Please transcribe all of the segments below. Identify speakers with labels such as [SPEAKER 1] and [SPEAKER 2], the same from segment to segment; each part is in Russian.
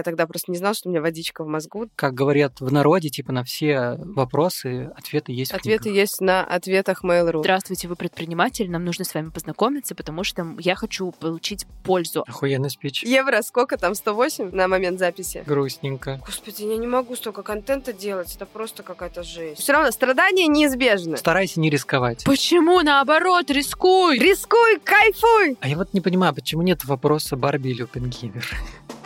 [SPEAKER 1] Я тогда просто не знала, что у меня водичка в мозгу.
[SPEAKER 2] Как говорят в народе, типа на все вопросы ответы есть
[SPEAKER 1] Ответы есть на ответах Mail.ru.
[SPEAKER 3] Здравствуйте, вы предприниматель, нам нужно с вами познакомиться, потому что я хочу получить пользу.
[SPEAKER 2] Охуенный спич.
[SPEAKER 1] Евро сколько там? 108 на момент записи?
[SPEAKER 2] Грустненько.
[SPEAKER 1] Господи, я не могу столько контента делать. Это просто какая-то жесть. Все равно страдания неизбежны.
[SPEAKER 2] Старайся не рисковать.
[SPEAKER 3] Почему наоборот, рискуй?
[SPEAKER 1] Рискуй, кайфуй!
[SPEAKER 2] А я вот не понимаю, почему нет вопроса Барби или Опенгеймер?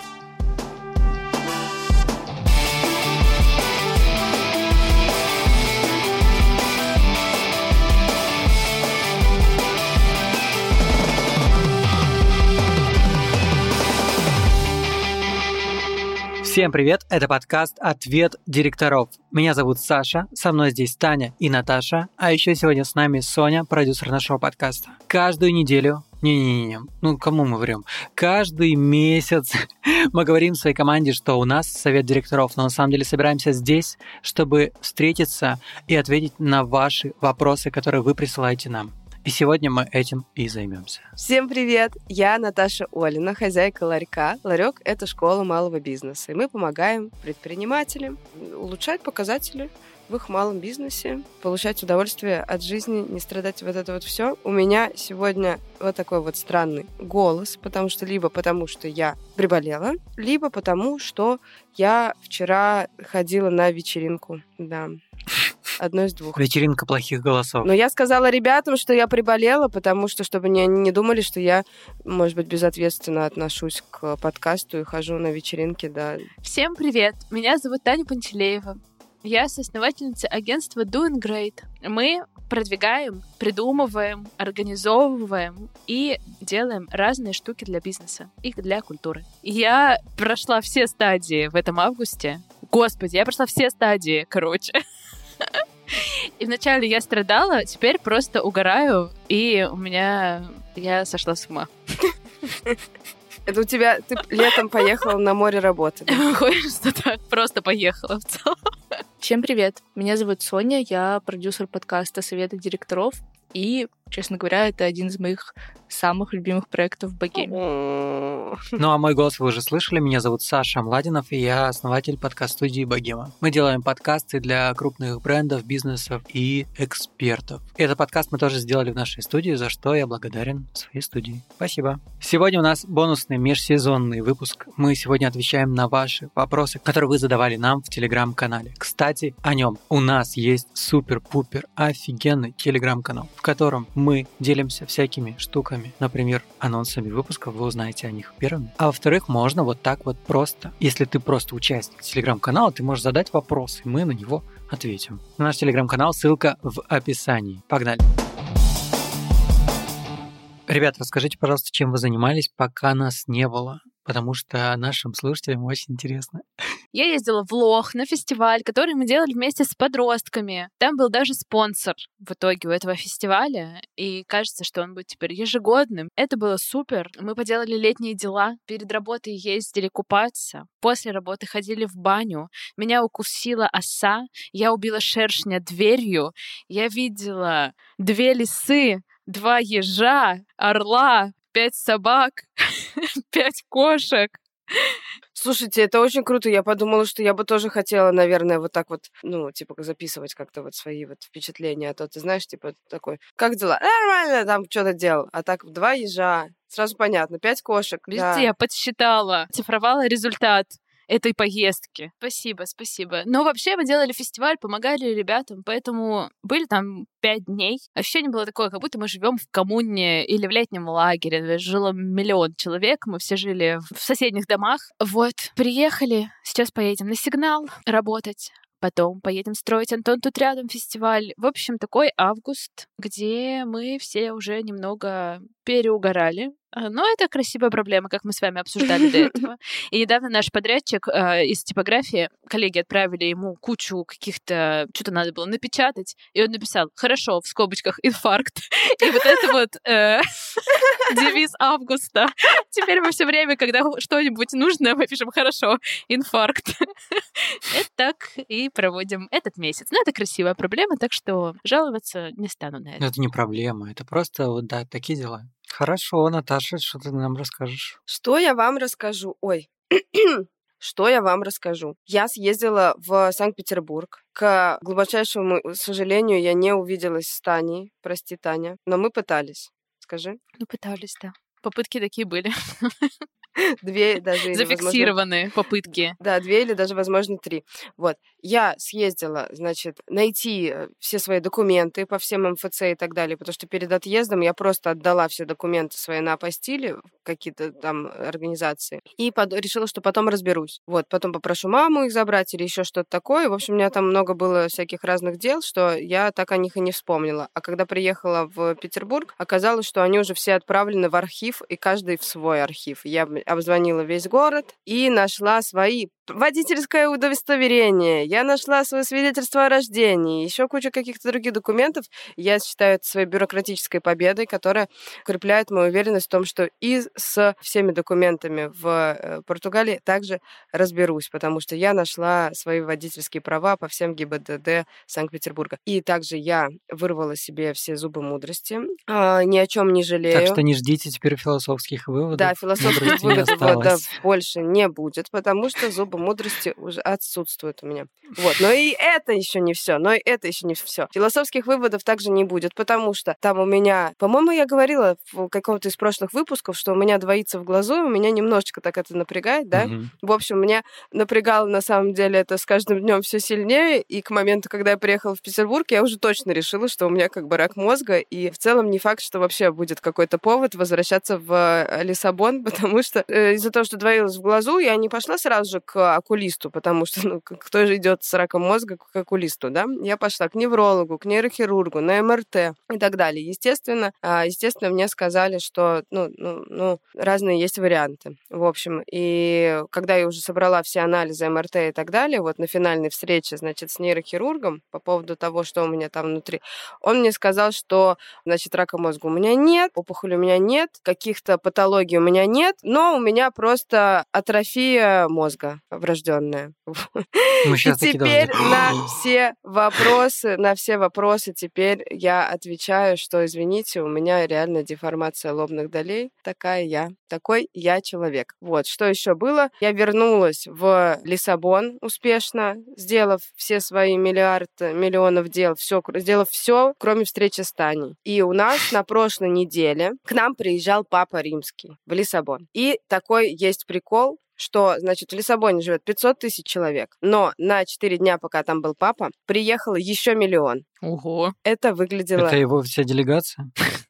[SPEAKER 2] Всем привет, это подкаст «Ответ директоров». Меня зовут Саша, со мной здесь Таня и Наташа, а еще сегодня с нами Соня, продюсер нашего подкаста. Каждую неделю не-не-не, ну кому мы врем? Каждый месяц мы говорим своей команде, что у нас совет директоров, но на самом деле собираемся здесь, чтобы встретиться и ответить на ваши вопросы, которые вы присылаете нам. И сегодня мы этим и займемся.
[SPEAKER 1] Всем привет! Я Наташа Олина, хозяйка ларька. Ларек – это школа малого бизнеса. И мы помогаем предпринимателям улучшать показатели в их малом бизнесе, получать удовольствие от жизни, не страдать вот это вот все. У меня сегодня вот такой вот странный голос, потому что либо потому, что я приболела, либо потому, что я вчера ходила на вечеринку. Да, одно из двух.
[SPEAKER 2] Вечеринка плохих голосов.
[SPEAKER 1] Но я сказала ребятам, что я приболела, потому что, чтобы они не думали, что я, может быть, безответственно отношусь к подкасту и хожу на вечеринки, да.
[SPEAKER 3] Всем привет! Меня зовут Таня Пантелеева. Я соосновательница агентства Doing Great. Мы продвигаем, придумываем, организовываем и делаем разные штуки для бизнеса и для культуры. Я прошла все стадии в этом августе. Господи, я прошла все стадии, короче. И вначале я страдала, теперь просто угораю, и у меня... Я сошла с ума.
[SPEAKER 1] Это у тебя... Ты летом поехала на море работать.
[SPEAKER 3] Выходит, что так просто поехала в целом.
[SPEAKER 4] Всем привет! Меня зовут Соня, я продюсер подкаста «Советы директоров», и, честно говоря, это один из моих самых любимых проектов в Богеме.
[SPEAKER 2] Ну а мой голос вы уже слышали. Меня зовут Саша Младинов, и я основатель подкаст-студии Богема. Мы делаем подкасты для крупных брендов, бизнесов и экспертов. И этот подкаст мы тоже сделали в нашей студии, за что я благодарен своей студии. Спасибо. Сегодня у нас бонусный межсезонный выпуск. Мы сегодня отвечаем на ваши вопросы, которые вы задавали нам в телеграм-канале. Кстати, о нем. У нас есть супер-пупер офигенный телеграм-канал, в котором мы делимся всякими штуками, например, анонсами выпусков, вы узнаете о них первыми. А во-вторых, можно вот так вот просто, если ты просто участник телеграм-канала, ты можешь задать вопрос, и мы на него ответим. На наш телеграм-канал ссылка в описании. Погнали! Ребят, расскажите, пожалуйста, чем вы занимались, пока нас не было потому что нашим слушателям очень интересно.
[SPEAKER 3] Я ездила в Лох на фестиваль, который мы делали вместе с подростками. Там был даже спонсор в итоге у этого фестиваля, и кажется, что он будет теперь ежегодным. Это было супер. Мы поделали летние дела, перед работой ездили купаться, после работы ходили в баню. Меня укусила оса, я убила шершня дверью, я видела две лисы, два ежа, орла, пять собак, пять кошек.
[SPEAKER 1] Слушайте, это очень круто. Я подумала, что я бы тоже хотела, наверное, вот так вот, ну, типа, записывать как-то вот свои вот впечатления. А то ты знаешь, типа, такой, как дела? Нормально, там что-то делал. А так два ежа, сразу понятно, пять кошек.
[SPEAKER 3] Видите,
[SPEAKER 1] да.
[SPEAKER 3] я подсчитала, цифровала результат этой поездки. Спасибо, спасибо. Но вообще мы делали фестиваль, помогали ребятам, поэтому были там пять дней. Ощущение было такое, как будто мы живем в коммуне или в летнем лагере. Жило миллион человек, мы все жили в соседних домах. Вот, приехали, сейчас поедем на сигнал работать. Потом поедем строить Антон тут рядом фестиваль. В общем, такой август, где мы все уже немного переугорали. А, Но это красивая проблема, как мы с вами обсуждали до этого. И недавно наш подрядчик э, из типографии, коллеги отправили ему кучу каких-то, что-то надо было напечатать, и он написал, хорошо, в скобочках, инфаркт. И вот это вот э, девиз августа. Теперь мы все время, когда что-нибудь нужно, мы пишем, хорошо, инфаркт. Это так и проводим этот месяц. Но это красивая проблема, так что жаловаться не стану на это.
[SPEAKER 2] Это не проблема, это просто вот, да, такие дела. Хорошо, Наташа, что ты нам расскажешь?
[SPEAKER 1] Что я вам расскажу? Ой, что я вам расскажу? Я съездила в Санкт-Петербург. К глубочайшему сожалению, я не увиделась с Таней. Прости, Таня. Но мы пытались. Скажи.
[SPEAKER 3] Ну, пытались, да. Попытки такие были.
[SPEAKER 1] Две даже... или, возможно,
[SPEAKER 3] Зафиксированные попытки.
[SPEAKER 1] Да, две или даже, возможно, три. Вот. Я съездила, значит, найти э, все свои документы по всем МФЦ и так далее, потому что перед отъездом я просто отдала все документы свои на апостиле в какие-то там организации и под... решила, что потом разберусь. Вот, потом попрошу маму их забрать или еще что-то такое. В общем, у меня там много было всяких разных дел, что я так о них и не вспомнила. А когда приехала в Петербург, оказалось, что они уже все отправлены в архив, и каждый в свой архив. Я обзвонила весь город и нашла свои водительское удостоверение, я нашла свое свидетельство о рождении, еще куча каких-то других документов. Я считаю это своей бюрократической победой, которая укрепляет мою уверенность в том, что и с всеми документами в э, Португалии также разберусь, потому что я нашла свои водительские права по всем ГИБДД Санкт-Петербурга. И также я вырвала себе все зубы мудрости, а, ни о чем не жалею.
[SPEAKER 2] Так что не ждите теперь философских выводов.
[SPEAKER 1] Да, философских
[SPEAKER 2] Мудрости не осталось.
[SPEAKER 1] больше не будет, потому что зубы мудрости уже отсутствуют у меня. Вот. Но и это еще не все. Но и это еще не все. Философских выводов также не будет, потому что там у меня, по-моему, я говорила в каком-то из прошлых выпусков, что у меня двоится в глазу, и у меня немножечко так это напрягает, да?
[SPEAKER 2] Мгм.
[SPEAKER 1] В общем, меня напрягало на самом деле это с каждым днем все сильнее, и к моменту, когда я приехала в Петербург, я уже точно решила, что у меня как бы рак мозга, и в целом не факт, что вообще будет какой-то повод возвращаться в э, Лиссабон, потому что из-за того, что двоилось в глазу, я не пошла сразу же к окулисту, потому что ну, кто же идет с раком мозга к окулисту, да? Я пошла к неврологу, к нейрохирургу, на МРТ и так далее. Естественно, а, естественно, мне сказали, что ну, ну, ну, разные есть варианты. В общем, и когда я уже собрала все анализы МРТ и так далее, вот на финальной встрече, значит, с нейрохирургом по поводу того, что у меня там внутри, он мне сказал, что, значит, рака мозга у меня нет, опухоли у меня нет, каких-то патологий у меня нет, но у меня просто атрофия мозга врожденная.
[SPEAKER 2] Мы
[SPEAKER 1] И теперь
[SPEAKER 2] должны-
[SPEAKER 1] на все вопросы, на все вопросы теперь я отвечаю, что, извините, у меня реально деформация лобных долей. Такая я. Такой я человек. Вот. Что еще было? Я вернулась в Лиссабон успешно, сделав все свои миллиард миллионов дел, все, сделав все, кроме встречи с Таней. И у нас на прошлой неделе к нам приезжал Папа Римский в Лиссабон. И такой есть прикол, что, значит, в Лиссабоне живет 500 тысяч человек, но на 4 дня, пока там был папа, приехало еще миллион.
[SPEAKER 3] Ого.
[SPEAKER 1] Это выглядело...
[SPEAKER 2] Это его вся делегация?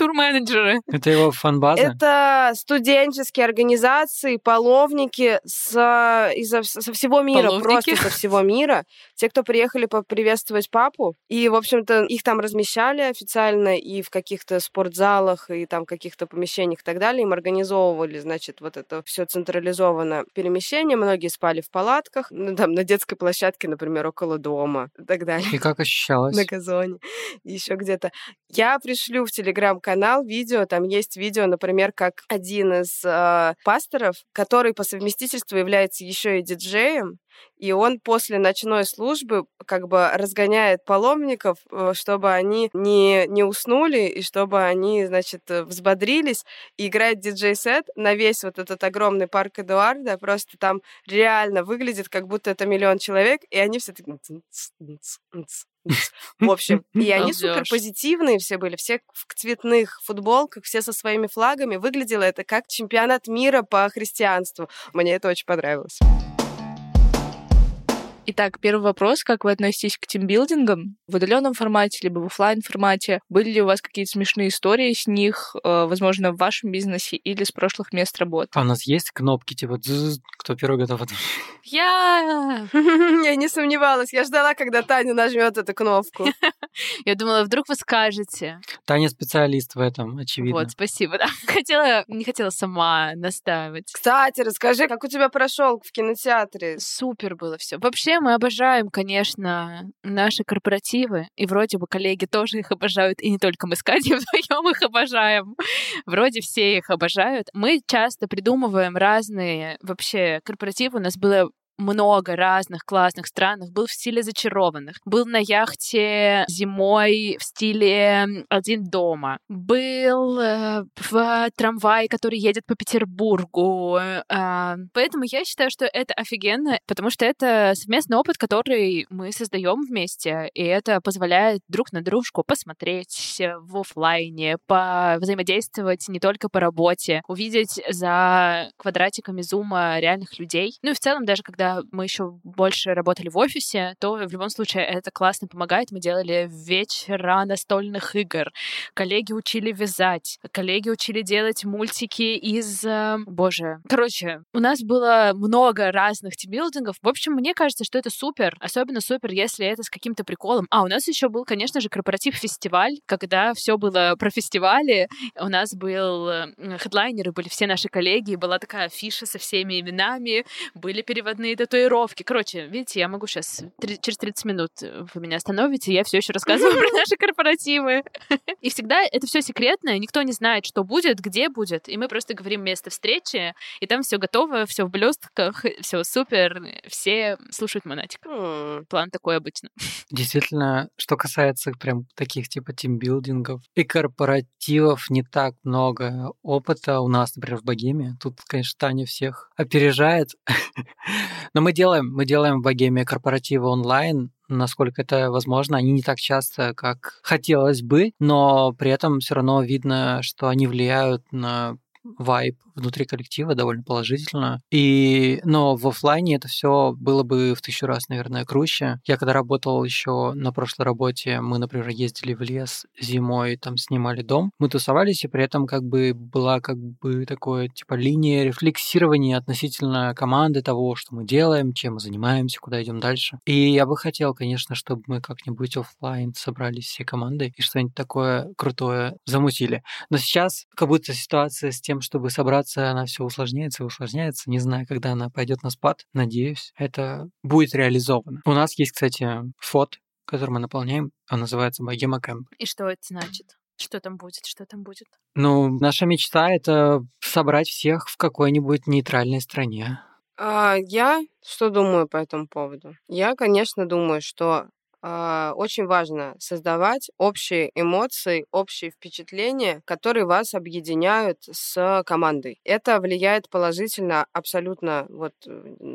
[SPEAKER 3] Турменеджеры.
[SPEAKER 2] Это его фан-база?
[SPEAKER 1] Это студенческие организации, половники с, изо, со всего мира,
[SPEAKER 3] Половники?
[SPEAKER 1] просто со всего мира. Те, кто приехали поприветствовать папу. И, в общем-то, их там размещали официально и в каких-то спортзалах, и там каких-то помещениях и так далее. Им организовывали, значит, вот это все централизованное перемещение. Многие спали в палатках, ну, там, на детской площадке, например, около дома и так далее
[SPEAKER 2] И как ощущалось?
[SPEAKER 1] на газоне, еще где-то. Я пришлю в телеграм-канал видео, там есть видео, например, как один из э, пасторов, который по совместительству является еще и диджеем, и он после ночной службы как бы разгоняет паломников, э, чтобы они не, не уснули, и чтобы они, значит, э, взбодрились, и играет диджей-сет на весь вот этот огромный парк Эдуарда, просто там реально выглядит, как будто это миллион человек, и они все такие... В общем, и они супер позитивные все были, все в цветных футболках, все со своими флагами. Выглядело это как чемпионат мира по христианству. Мне это очень понравилось.
[SPEAKER 4] Итак, первый вопрос. Как вы относитесь к тимбилдингам в удаленном формате, либо в оффлайн формате? Были ли у вас какие-то смешные истории с них, э, возможно, в вашем бизнесе или с прошлых мест работы?
[SPEAKER 2] А у нас есть кнопки, типа, кто первый готов ответить?
[SPEAKER 3] Я...
[SPEAKER 1] Я не сомневалась. Я ждала, когда Таня нажмет эту кнопку.
[SPEAKER 3] Я думала, вдруг вы скажете.
[SPEAKER 2] Таня специалист в этом, очевидно.
[SPEAKER 3] Вот, спасибо. Да. Хотела, не хотела сама настаивать.
[SPEAKER 1] Кстати, расскажи, как у тебя прошел в кинотеатре?
[SPEAKER 3] Супер было все. Вообще мы обожаем, конечно, наши корпоративы, и вроде бы коллеги тоже их обожают, и не только мы с Катей вдвоем их обожаем. Вроде все их обожают. Мы часто придумываем разные вообще корпоративы. У нас было много разных классных странах. Был в стиле зачарованных. Был на яхте зимой в стиле один дома. Был э, в трамвае, который едет по Петербургу. Э, поэтому я считаю, что это офигенно, потому что это совместный опыт, который мы создаем вместе, и это позволяет друг на дружку посмотреть в офлайне, взаимодействовать не только по работе, увидеть за квадратиками зума реальных людей. Ну и в целом, даже когда мы еще больше работали в офисе, то в любом случае это классно помогает. Мы делали вечера настольных игр. Коллеги учили вязать. Коллеги учили делать мультики из... Э, боже. Короче, у нас было много разных тимбилдингов. В общем, мне кажется, что это супер. Особенно супер, если это с каким-то приколом. А, у нас еще был, конечно же, корпоратив-фестиваль, когда все было про фестивали. У нас был э, хедлайнеры, были все наши коллеги, была такая афиша со всеми именами, были переводные татуировки. Короче, видите, я могу сейчас через 30 минут вы меня остановите, я все еще рассказываю про наши корпоративы. И всегда это все секретно, никто не знает, что будет, где будет, и мы просто говорим место встречи, и там все готово, все в блестках, все супер, все слушают монатик. План такой обычно.
[SPEAKER 2] Действительно, что касается прям таких типа тимбилдингов и корпоративов, не так много опыта у нас, например, в Богеме. Тут, конечно, Таня всех опережает. Но мы делаем, мы делаем в Богеме корпоративы онлайн, насколько это возможно. Они не так часто, как хотелось бы, но при этом все равно видно, что они влияют на вайб внутри коллектива довольно положительно. И, но в офлайне это все было бы в тысячу раз, наверное, круче. Я когда работал еще на прошлой работе, мы, например, ездили в лес зимой, там снимали дом, мы тусовались, и при этом как бы была как бы такое, типа, линия рефлексирования относительно команды того, что мы делаем, чем мы занимаемся, куда идем дальше. И я бы хотел, конечно, чтобы мы как-нибудь офлайн собрались все команды и что-нибудь такое крутое замутили. Но сейчас как будто ситуация с тем, чтобы собраться она все усложняется и усложняется. Не знаю, когда она пойдет на спад. Надеюсь, это будет реализовано. У нас есть, кстати, фот, который мы наполняем. Он называется Богема Кэмп.
[SPEAKER 3] И что это значит? Что там будет? Что там будет?
[SPEAKER 2] Ну, наша мечта — это собрать всех в какой-нибудь нейтральной стране.
[SPEAKER 1] А, я что думаю по этому поводу? Я, конечно, думаю, что очень важно создавать общие эмоции, общие впечатления, которые вас объединяют с командой. Это влияет положительно абсолютно вот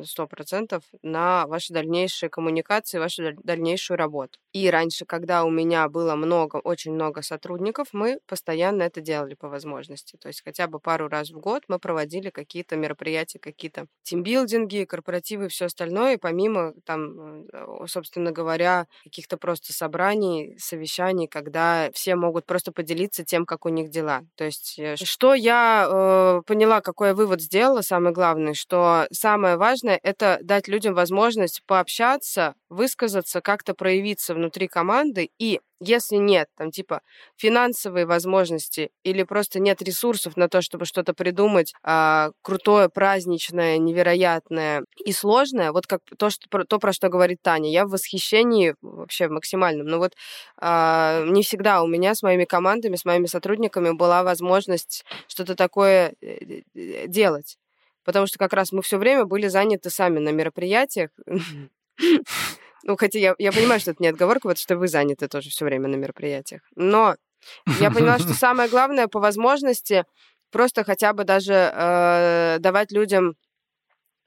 [SPEAKER 1] сто процентов на ваши дальнейшие коммуникации, вашу дальнейшую работу. И раньше, когда у меня было много, очень много сотрудников, мы постоянно это делали по возможности. То есть хотя бы пару раз в год мы проводили какие-то мероприятия, какие-то тимбилдинги, корпоративы и все остальное. И помимо там, э, собственно говоря, каких-то просто собраний, совещаний, когда все могут просто поделиться тем, как у них дела. То есть, э, что я э, поняла, какой вывод сделала, самый главный, что самое важное — это дать людям возможность пообщаться, высказаться, как-то проявиться внутри команды и если нет, там, типа, финансовые возможности или просто нет ресурсов на то, чтобы что-то придумать а, крутое, праздничное, невероятное и сложное, вот как то, что, то, про что говорит Таня, я в восхищении вообще максимальном. Но вот а, не всегда у меня с моими командами, с моими сотрудниками была возможность что-то такое э, э, делать. Потому что как раз мы все время были заняты сами на мероприятиях. Ну, хотя я, я понимаю, что это не отговорка, потому что вы заняты тоже все время на мероприятиях. Но я поняла, что самое главное по возможности просто хотя бы даже э, давать людям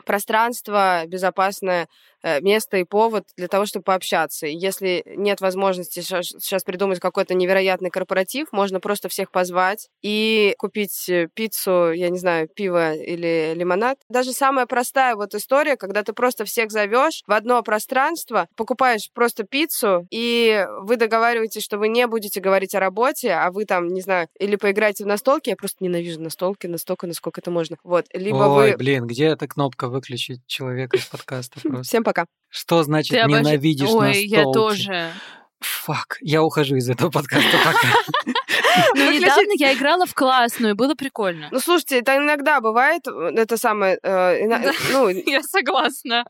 [SPEAKER 1] пространство безопасное место и повод для того, чтобы пообщаться. И если нет возможности сейчас придумать какой-то невероятный корпоратив, можно просто всех позвать и купить э, пиццу, я не знаю, пиво или лимонад. Даже самая простая вот история, когда ты просто всех зовешь в одно пространство, покупаешь просто пиццу, и вы договариваетесь, что вы не будете говорить о работе, а вы там, не знаю, или поиграете в настолки, я просто ненавижу настолки настолько, насколько это можно. Вот, либо
[SPEAKER 2] Ой,
[SPEAKER 1] вы...
[SPEAKER 2] блин, где эта кнопка выключить человека из подкаста просто?
[SPEAKER 1] Всем пока.
[SPEAKER 2] Что значит Ты ненавидишь обож...
[SPEAKER 3] Ой, я тоже.
[SPEAKER 2] Фак, я ухожу из этого подкаста пока.
[SPEAKER 3] Ну, недавно я играла в классную, было прикольно.
[SPEAKER 1] Ну, слушайте, это иногда бывает, э, это самое... Э, ну...
[SPEAKER 3] Я согласна.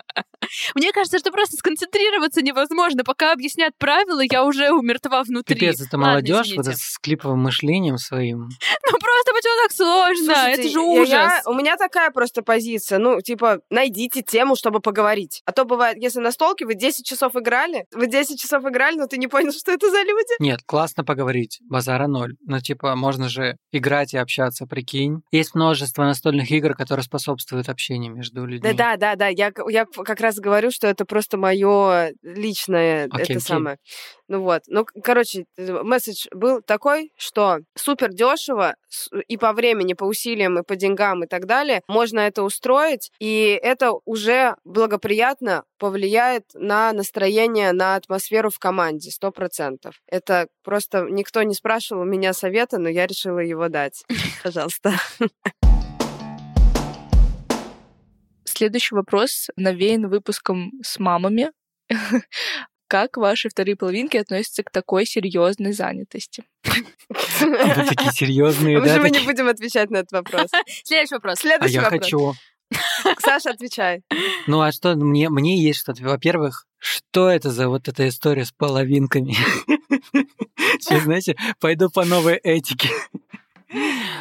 [SPEAKER 3] Мне кажется, что просто сконцентрироваться невозможно. Пока объяснят правила, я уже умертва внутри.
[SPEAKER 2] Пипец, это молодежь вот с клиповым мышлением своим.
[SPEAKER 3] Ну, просто почему так сложно?
[SPEAKER 1] Слушайте,
[SPEAKER 3] это же ужас.
[SPEAKER 1] я- у меня такая просто позиция. Ну, типа, найдите тему, чтобы поговорить. А то бывает, если на столке вы 10 часов играли, вы 10 часов играли, но ты не понял, что это за люди.
[SPEAKER 2] Нет, классно поговорить, базара ноль. Но типа можно же играть и общаться, прикинь. Есть множество настольных игр, которые способствуют общению между людьми.
[SPEAKER 1] Да, да, да, да. Я, я как раз говорю, что это просто мое личное,
[SPEAKER 2] Окей,
[SPEAKER 1] это
[SPEAKER 2] окей.
[SPEAKER 1] самое. Ну вот. Ну, короче, месседж был такой, что супер дешево и по времени, по усилиям, и по деньгам, и так далее, можно это устроить, и это уже благоприятно повлияет на настроение, на атмосферу в команде, сто процентов. Это просто никто не спрашивал у меня совета, но я решила его дать. Пожалуйста.
[SPEAKER 4] Следующий вопрос навеян выпуском с мамами. Как ваши вторые половинки относятся к такой серьезной занятости?
[SPEAKER 2] Вы такие серьезные, да?
[SPEAKER 1] Мы не будем отвечать на этот вопрос.
[SPEAKER 3] Следующий вопрос.
[SPEAKER 2] А
[SPEAKER 1] Следующий
[SPEAKER 2] я
[SPEAKER 1] вопрос.
[SPEAKER 2] хочу.
[SPEAKER 1] Саша, отвечай.
[SPEAKER 2] Ну а что, мне, мне есть что-то. Во-первых, что это за вот эта история с половинками? Сейчас, знаете, пойду по новой этике.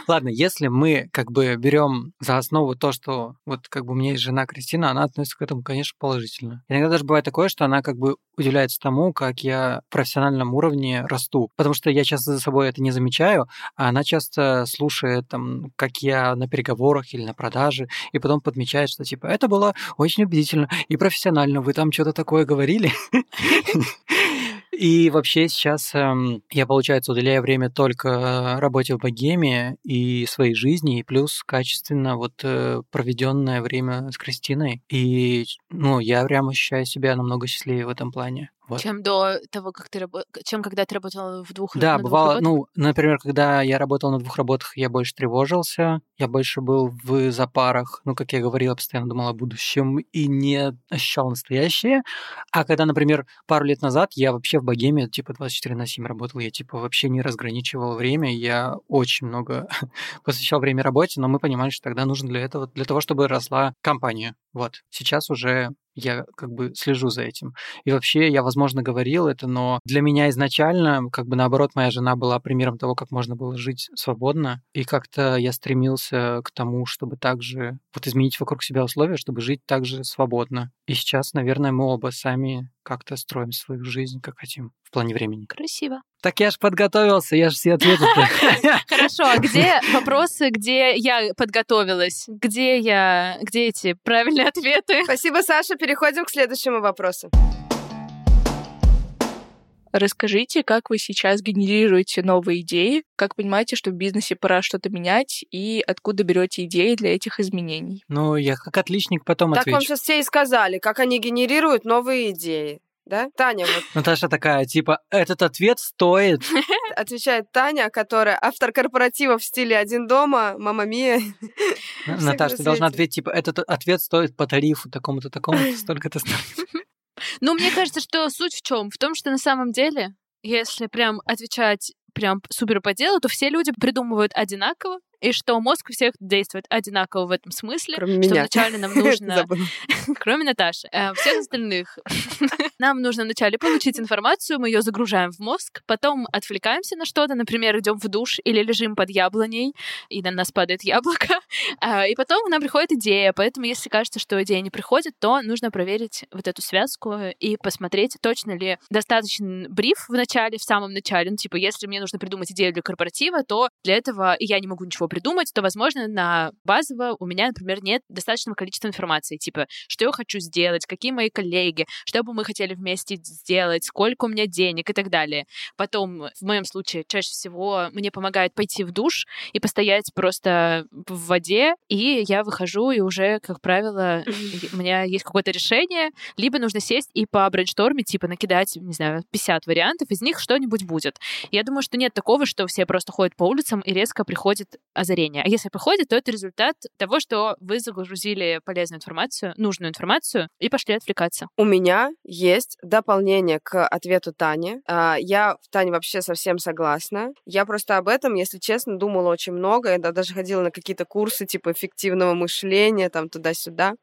[SPEAKER 2] Ладно, если мы как бы берем за основу то, что вот как бы у меня есть жена Кристина, она относится к этому, конечно, положительно. Иногда даже бывает такое, что она как бы удивляется тому, как я в профессиональном уровне расту. Потому что я часто за собой это не замечаю, а она часто слушает, там, как я на переговорах или на продаже, и потом подмечает, что типа это было очень убедительно и профессионально. Вы там что-то такое говорили. И вообще сейчас эм, я, получается, уделяю время только э, работе в богеме и своей жизни, и плюс качественно вот э, проведенное время с Кристиной. И, ну, я прям ощущаю себя намного счастливее в этом плане. Вот.
[SPEAKER 3] Чем до того, как ты работал, чем когда ты работала в двух
[SPEAKER 2] Да,
[SPEAKER 3] на двух
[SPEAKER 2] бывало,
[SPEAKER 3] работах?
[SPEAKER 2] ну, например, когда я работал на двух работах, я больше тревожился, я больше был в запарах, ну, как я говорил, постоянно думал о будущем и не ощущал настоящее. А когда, например, пару лет назад я вообще в богеме, типа, 24 на 7 работал, я, типа, вообще не разграничивал время, я очень много посвящал время работе, но мы понимали, что тогда нужно для этого, для того, чтобы росла компания. Вот. Сейчас уже я как бы слежу за этим. И вообще, я, возможно, говорил это, но для меня изначально, как бы наоборот, моя жена была примером того, как можно было жить свободно. И как-то я стремился к тому, чтобы также вот изменить вокруг себя условия, чтобы жить также свободно. И сейчас, наверное, мы оба сами как-то строим свою жизнь, как хотим, в плане времени.
[SPEAKER 3] Красиво.
[SPEAKER 2] Так я ж подготовился, я же все ответы.
[SPEAKER 3] Хорошо, а где вопросы, где я подготовилась? Где я, где эти правильные ответы?
[SPEAKER 1] Спасибо, Саша. Переходим к следующему вопросу.
[SPEAKER 4] Расскажите, как вы сейчас генерируете новые идеи, как понимаете, что в бизнесе пора что-то менять, и откуда берете идеи для этих изменений?
[SPEAKER 2] Ну, я как отличник потом
[SPEAKER 1] Так вам
[SPEAKER 2] отвечу.
[SPEAKER 1] сейчас все и сказали, как они генерируют новые идеи. Да? Таня, вот
[SPEAKER 2] Наташа такая, типа, этот ответ стоит.
[SPEAKER 1] отвечает Таня, которая автор корпоратива в стиле «Один дома», «Мама Мия».
[SPEAKER 2] Наташа,
[SPEAKER 1] на
[SPEAKER 2] ты должна ответить, типа, этот ответ стоит по тарифу такому-то, такому-то, столько-то стоит.
[SPEAKER 3] Ну, мне кажется, что суть в чем? В том, что на самом деле, если прям отвечать прям супер по делу, то все люди придумывают одинаково, и что мозг у всех действует одинаково в этом смысле,
[SPEAKER 1] Кроме
[SPEAKER 3] что
[SPEAKER 1] меня.
[SPEAKER 3] вначале нам нужно кроме Наташи. Э, Всех остальных. Нам нужно вначале получить информацию, мы ее загружаем в мозг, потом отвлекаемся на что-то, например, идем в душ или лежим под яблоней, и на нас падает яблоко, А, и потом нам приходит идея, поэтому если кажется, что идея не приходит, то нужно проверить вот эту связку и посмотреть, точно ли достаточен бриф в начале, в самом начале. Ну, типа, если мне нужно придумать идею для корпоратива, то для этого я не могу ничего придумать, то, возможно, на базово у меня, например, нет достаточного количества информации, типа, что я хочу сделать, какие мои коллеги, что бы мы хотели вместе сделать, сколько у меня денег и так далее. Потом, в моем случае, чаще всего мне помогает пойти в душ и постоять просто в воде, и я выхожу, и уже, как правило, у меня есть какое-то решение, либо нужно сесть и по брейнштормить, типа накидать, не знаю, 50 вариантов, из них что-нибудь будет. Я думаю, что нет такого, что все просто ходят по улицам и резко приходит озарение. А если приходит, то это результат того, что вы загрузили полезную информацию, нужную информацию, и пошли отвлекаться.
[SPEAKER 1] У меня есть дополнение к ответу Тани. А, Я в Тане вообще совсем согласна. Я просто об этом, если честно, думала очень много. Я да- даже ходила на какие-то курсы типа эффективного мышления, там туда-сюда.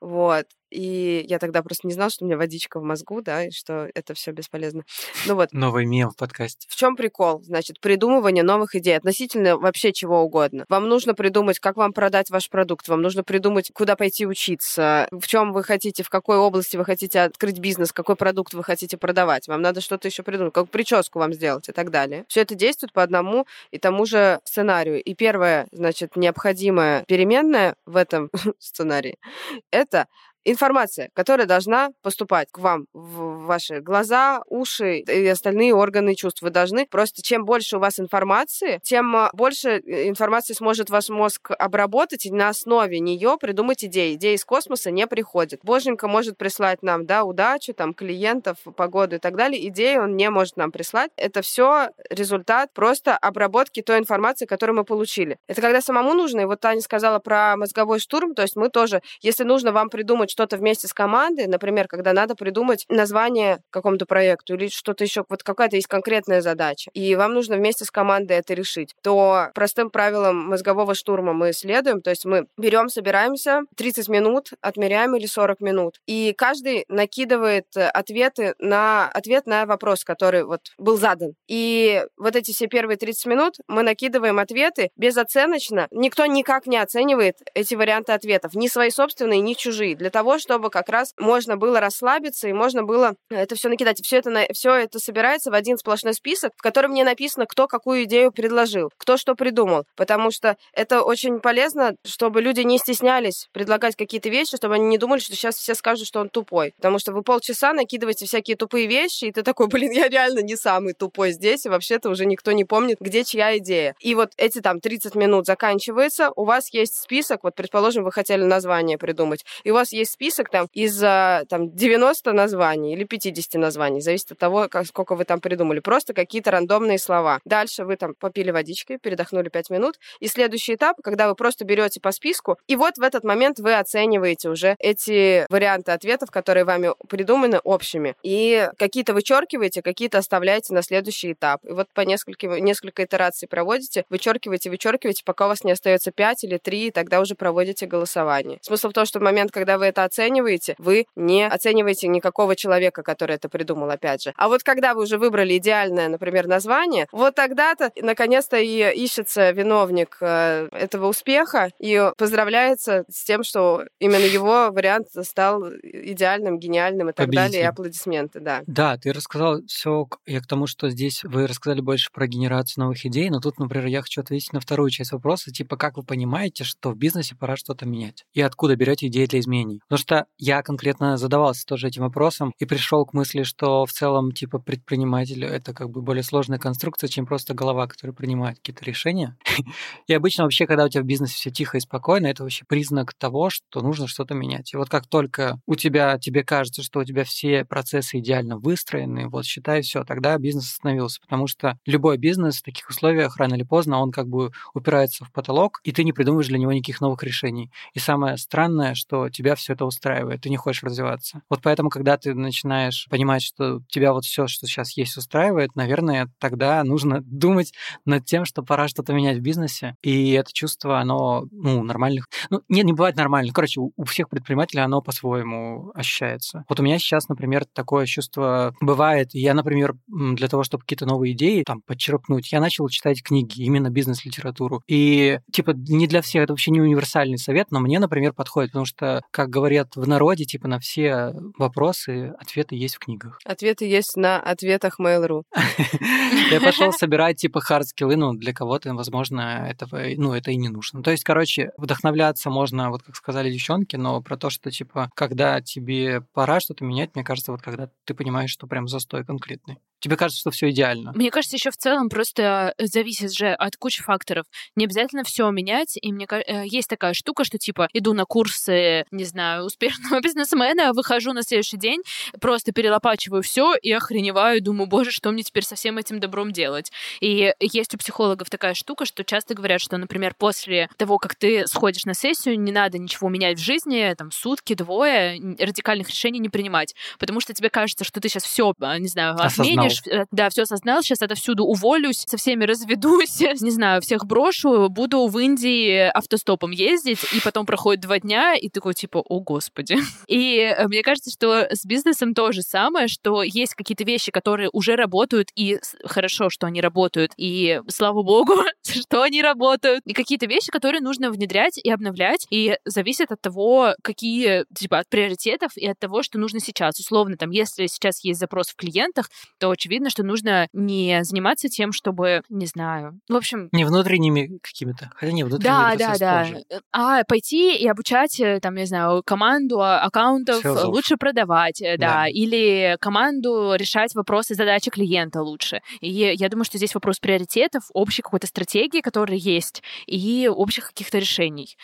[SPEAKER 1] Вот. И я тогда просто не знала, что у меня водичка в мозгу, да, и что это все бесполезно. Ну вот.
[SPEAKER 2] Новый мем в подкасте.
[SPEAKER 1] В чем прикол? Значит, придумывание новых идей относительно вообще чего угодно. Вам нужно придумать, как вам продать ваш продукт, вам нужно придумать, куда пойти учиться, в чем вы хотите, в какой области вы хотите открыть бизнес, какой продукт вы хотите продавать. Вам надо что-то еще придумать, как прическу вам сделать и так далее. Все это действует по одному и тому же сценарию. И первое, значит, необходимая переменная в этом сценарии — это информация, которая должна поступать к вам в ваши глаза, уши и остальные органы чувств. Вы должны просто, чем больше у вас информации, тем а, больше э, информации сможет ваш мозг обработать, и на основе нее придумать идеи. Идеи из космоса не приходят. Боженька может прислать нам, да, удачу, там, клиентов, погоду и так далее. Идеи он не может нам прислать. Это все результат просто обработки той информации, которую мы получили. Это когда самому нужно, и вот Таня сказала про мозговой штурм, то есть мы тоже, если нужно вам придумать что-то вместе с командой, например, когда надо придумать название какому-то проекту или что-то еще, вот какая-то есть конкретная задача, и вам нужно вместе с командой это решить, то простым правилам мозгового штурма мы следуем, то есть мы берем, собираемся, 30 минут отмеряем или 40 минут, и каждый накидывает ответы на ответ на вопрос, который вот был задан. И вот эти все первые 30 минут мы накидываем ответы безоценочно. Никто никак не оценивает эти варианты ответов, ни свои собственные, ни чужие, для того, того, чтобы как раз можно было расслабиться и можно было это все накидать. Все это, все это собирается в один сплошной список, в котором не написано, кто какую идею предложил, кто что придумал. Потому что это очень полезно, чтобы люди не стеснялись предлагать какие-то вещи, чтобы они не думали, что сейчас все скажут, что он тупой. Потому что вы полчаса накидываете всякие тупые вещи, и ты такой, блин, я реально не самый тупой здесь, и вообще-то уже никто не помнит, где чья идея. И вот эти там 30 минут заканчивается, у вас есть список, вот, предположим, вы хотели название придумать, и у вас есть список там из там, 90 названий или 50 названий, зависит от того, как, сколько вы там придумали. Просто какие-то рандомные слова. Дальше вы там попили водичкой, передохнули 5 минут. И следующий этап, когда вы просто берете по списку, и вот в этот момент вы оцениваете уже эти варианты ответов, которые вами придуманы общими. И какие-то вычеркиваете, какие-то оставляете на следующий этап. И вот по несколько, несколько итераций проводите, вычеркиваете, вычеркиваете, пока у вас не остается 5 или 3, и тогда уже проводите голосование. Смысл в том, что в момент, когда вы это оцениваете, вы не оцениваете никакого человека, который это придумал, опять же. А вот когда вы уже выбрали идеальное, например, название, вот тогда-то наконец-то и ищется виновник э, этого успеха и поздравляется с тем, что именно его вариант стал идеальным, гениальным и так
[SPEAKER 2] Победитель.
[SPEAKER 1] далее, и аплодисменты, да.
[SPEAKER 2] Да, ты рассказал все, я к тому, что здесь вы рассказали больше про генерацию новых идей, но тут, например, я хочу ответить на вторую часть вопроса, типа, как вы понимаете, что в бизнесе пора что-то менять? И откуда берете идеи для изменений? Потому что я конкретно задавался тоже этим вопросом и пришел к мысли, что в целом, типа, предприниматель — это как бы более сложная конструкция, чем просто голова, которая принимает какие-то решения. И обычно вообще, когда у тебя в бизнесе все тихо и спокойно, это вообще признак того, что нужно что-то менять. И вот как только у тебя, тебе кажется, что у тебя все процессы идеально выстроены, вот считай все, тогда бизнес остановился, потому что любой бизнес в таких условиях рано или поздно он как бы упирается в потолок, и ты не придумываешь для него никаких новых решений. И самое странное, что тебя все это устраивает, ты не хочешь развиваться. Вот поэтому, когда ты начинаешь понимать, что тебя вот все, что сейчас есть, устраивает, наверное, тогда нужно думать над тем, что пора что-то менять в бизнесе. И это чувство, оно, ну, нормальных... Ну, нет, не бывает нормальных. Короче, у всех предпринимателей оно по-своему ощущается. Вот у меня сейчас, например, такое чувство бывает. Я, например, для того, чтобы какие-то новые идеи там подчеркнуть, я начал читать книги, именно бизнес-литературу. И, типа, не для всех, это вообще не универсальный совет, но мне, например, подходит, потому что, как говорят говорят в народе, типа на все вопросы ответы есть в книгах.
[SPEAKER 1] Ответы есть на ответах Mail.ru.
[SPEAKER 2] Я пошел собирать типа хардскиллы, ну, для кого-то, возможно, этого, ну, это и не нужно. То есть, короче, вдохновляться можно, вот как сказали девчонки, но про то, что, типа, когда тебе пора что-то менять, мне кажется, вот когда ты понимаешь, что прям застой конкретный. Тебе кажется, что все идеально.
[SPEAKER 3] Мне кажется, еще в целом просто э, зависит же от кучи факторов. Не обязательно все менять. И мне э, есть такая штука, что типа иду на курсы, не знаю, успешного бизнесмена, выхожу на следующий день, просто перелопачиваю все и охреневаю, думаю, боже, что мне теперь со всем этим добром делать. И есть у психологов такая штука, что часто говорят, что, например, после того, как ты сходишь на сессию, не надо ничего менять в жизни, там, сутки, двое, радикальных решений не принимать, потому что тебе кажется, что ты сейчас все, а, не знаю, отменишь, говоришь, э, да, все осознал, сейчас отовсюду уволюсь, со всеми разведусь, не знаю, всех брошу, буду в Индии автостопом ездить, и потом проходит два дня, и такой типа, о господи. И э, мне кажется, что с бизнесом то же самое, что есть какие-то вещи, которые уже работают, и хорошо, что они работают, и слава богу, что они работают, и какие-то вещи, которые нужно внедрять и обновлять, и зависит от того, какие, типа, от приоритетов и от того, что нужно сейчас. Условно, там, если сейчас есть запрос в клиентах, то очевидно, что нужно не заниматься тем, чтобы, не знаю, в общем...
[SPEAKER 2] Не внутренними какими-то, хотя не внутренними
[SPEAKER 3] Да, да, да.
[SPEAKER 2] Тоже.
[SPEAKER 3] А пойти и обучать, э, там, не знаю, команду а, аккаунтов
[SPEAKER 2] Селзов.
[SPEAKER 3] лучше продавать, э, да,
[SPEAKER 2] Да.
[SPEAKER 3] или команду решать вопросы, задачи клиента лучше. И я думаю, что здесь вопрос приоритетов, общей какой-то стратегии, которая есть, и общих каких-то решений.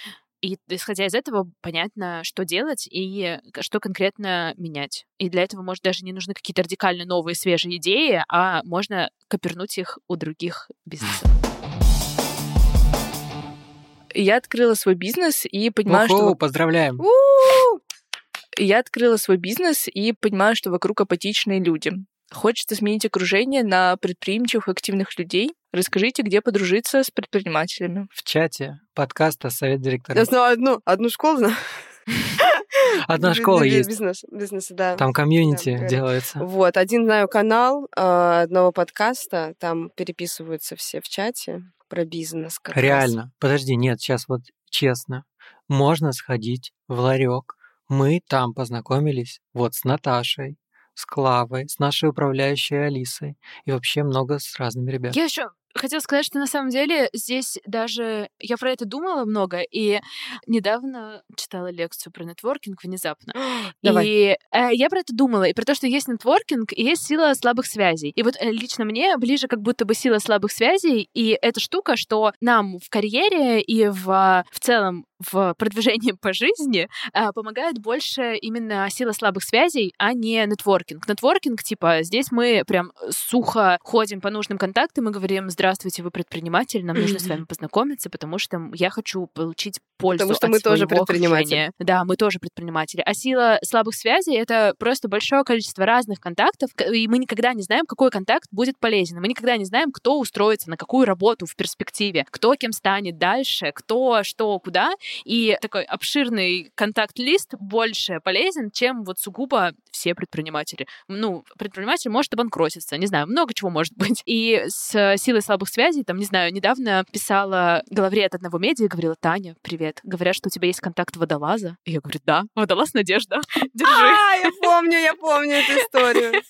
[SPEAKER 3] И исходя из этого понятно, что делать и что конкретно менять. И для этого, может, даже не нужны какие-то радикально новые, свежие идеи, а можно копернуть их у других бизнесов.
[SPEAKER 4] Я открыла свой бизнес и понимаю,
[SPEAKER 2] Уху,
[SPEAKER 4] что
[SPEAKER 2] поздравляем.
[SPEAKER 1] У-у-у!
[SPEAKER 4] я открыла свой бизнес и понимаю, что вокруг апатичные люди. Хочется сменить окружение на предприимчивых, активных людей. Расскажите, где подружиться с предпринимателями.
[SPEAKER 2] В чате подкаста «Совет
[SPEAKER 1] Я
[SPEAKER 2] директоров».
[SPEAKER 1] знаю одну, одну школу, знаю.
[SPEAKER 2] Одна школа есть.
[SPEAKER 1] Бизнес, бизнеса, да.
[SPEAKER 2] Там комьюнити
[SPEAKER 1] Да,
[SPEAKER 2] делается.
[SPEAKER 1] Вот, один знаю канал э, одного подкаста, там переписываются все в чате про бизнес. раз.
[SPEAKER 2] Реально. Подожди, нет, сейчас вот честно. Можно сходить в ларек. Мы там познакомились вот с Наташей, с Клавой, с нашей управляющей Алисой и вообще много с разными ребятами.
[SPEAKER 3] Я еще хотела сказать, что на самом деле здесь даже я про это думала много и недавно читала лекцию про нетворкинг внезапно.
[SPEAKER 1] Давай.
[SPEAKER 3] И э, я про это думала, и про то, что есть нетворкинг, и есть сила слабых связей. И вот э, лично мне ближе как будто бы сила слабых связей, и эта штука, что нам в карьере и в, а, в целом в продвижении по жизни а, помогает больше именно сила слабых связей, а не нетворкинг. Нетворкинг, типа, здесь мы прям сухо ходим по нужным контактам и говорим, здравствуйте, вы предприниматель, нам нужно с вами познакомиться, потому что я хочу получить пользу
[SPEAKER 1] Потому что мы тоже предприниматели.
[SPEAKER 3] окружения». Да, мы тоже предприниматели. А сила слабых связей — это просто большое количество разных контактов, и мы никогда не знаем, какой контакт будет полезен. Мы никогда не знаем, кто устроится на какую работу в перспективе, кто кем станет дальше, кто что куда. И такой обширный контакт-лист больше полезен, чем вот сугубо все предприниматели. Ну, предприниматель может обанкротиться, не знаю, много чего может быть. И с силой слабых связей, там, не знаю, недавно писала главред одного медиа и говорила, Таня, привет, говорят, что у тебя есть контакт водолаза. И я говорю, да, водолаз Надежда, держи.
[SPEAKER 1] А, я помню, я помню эту историю.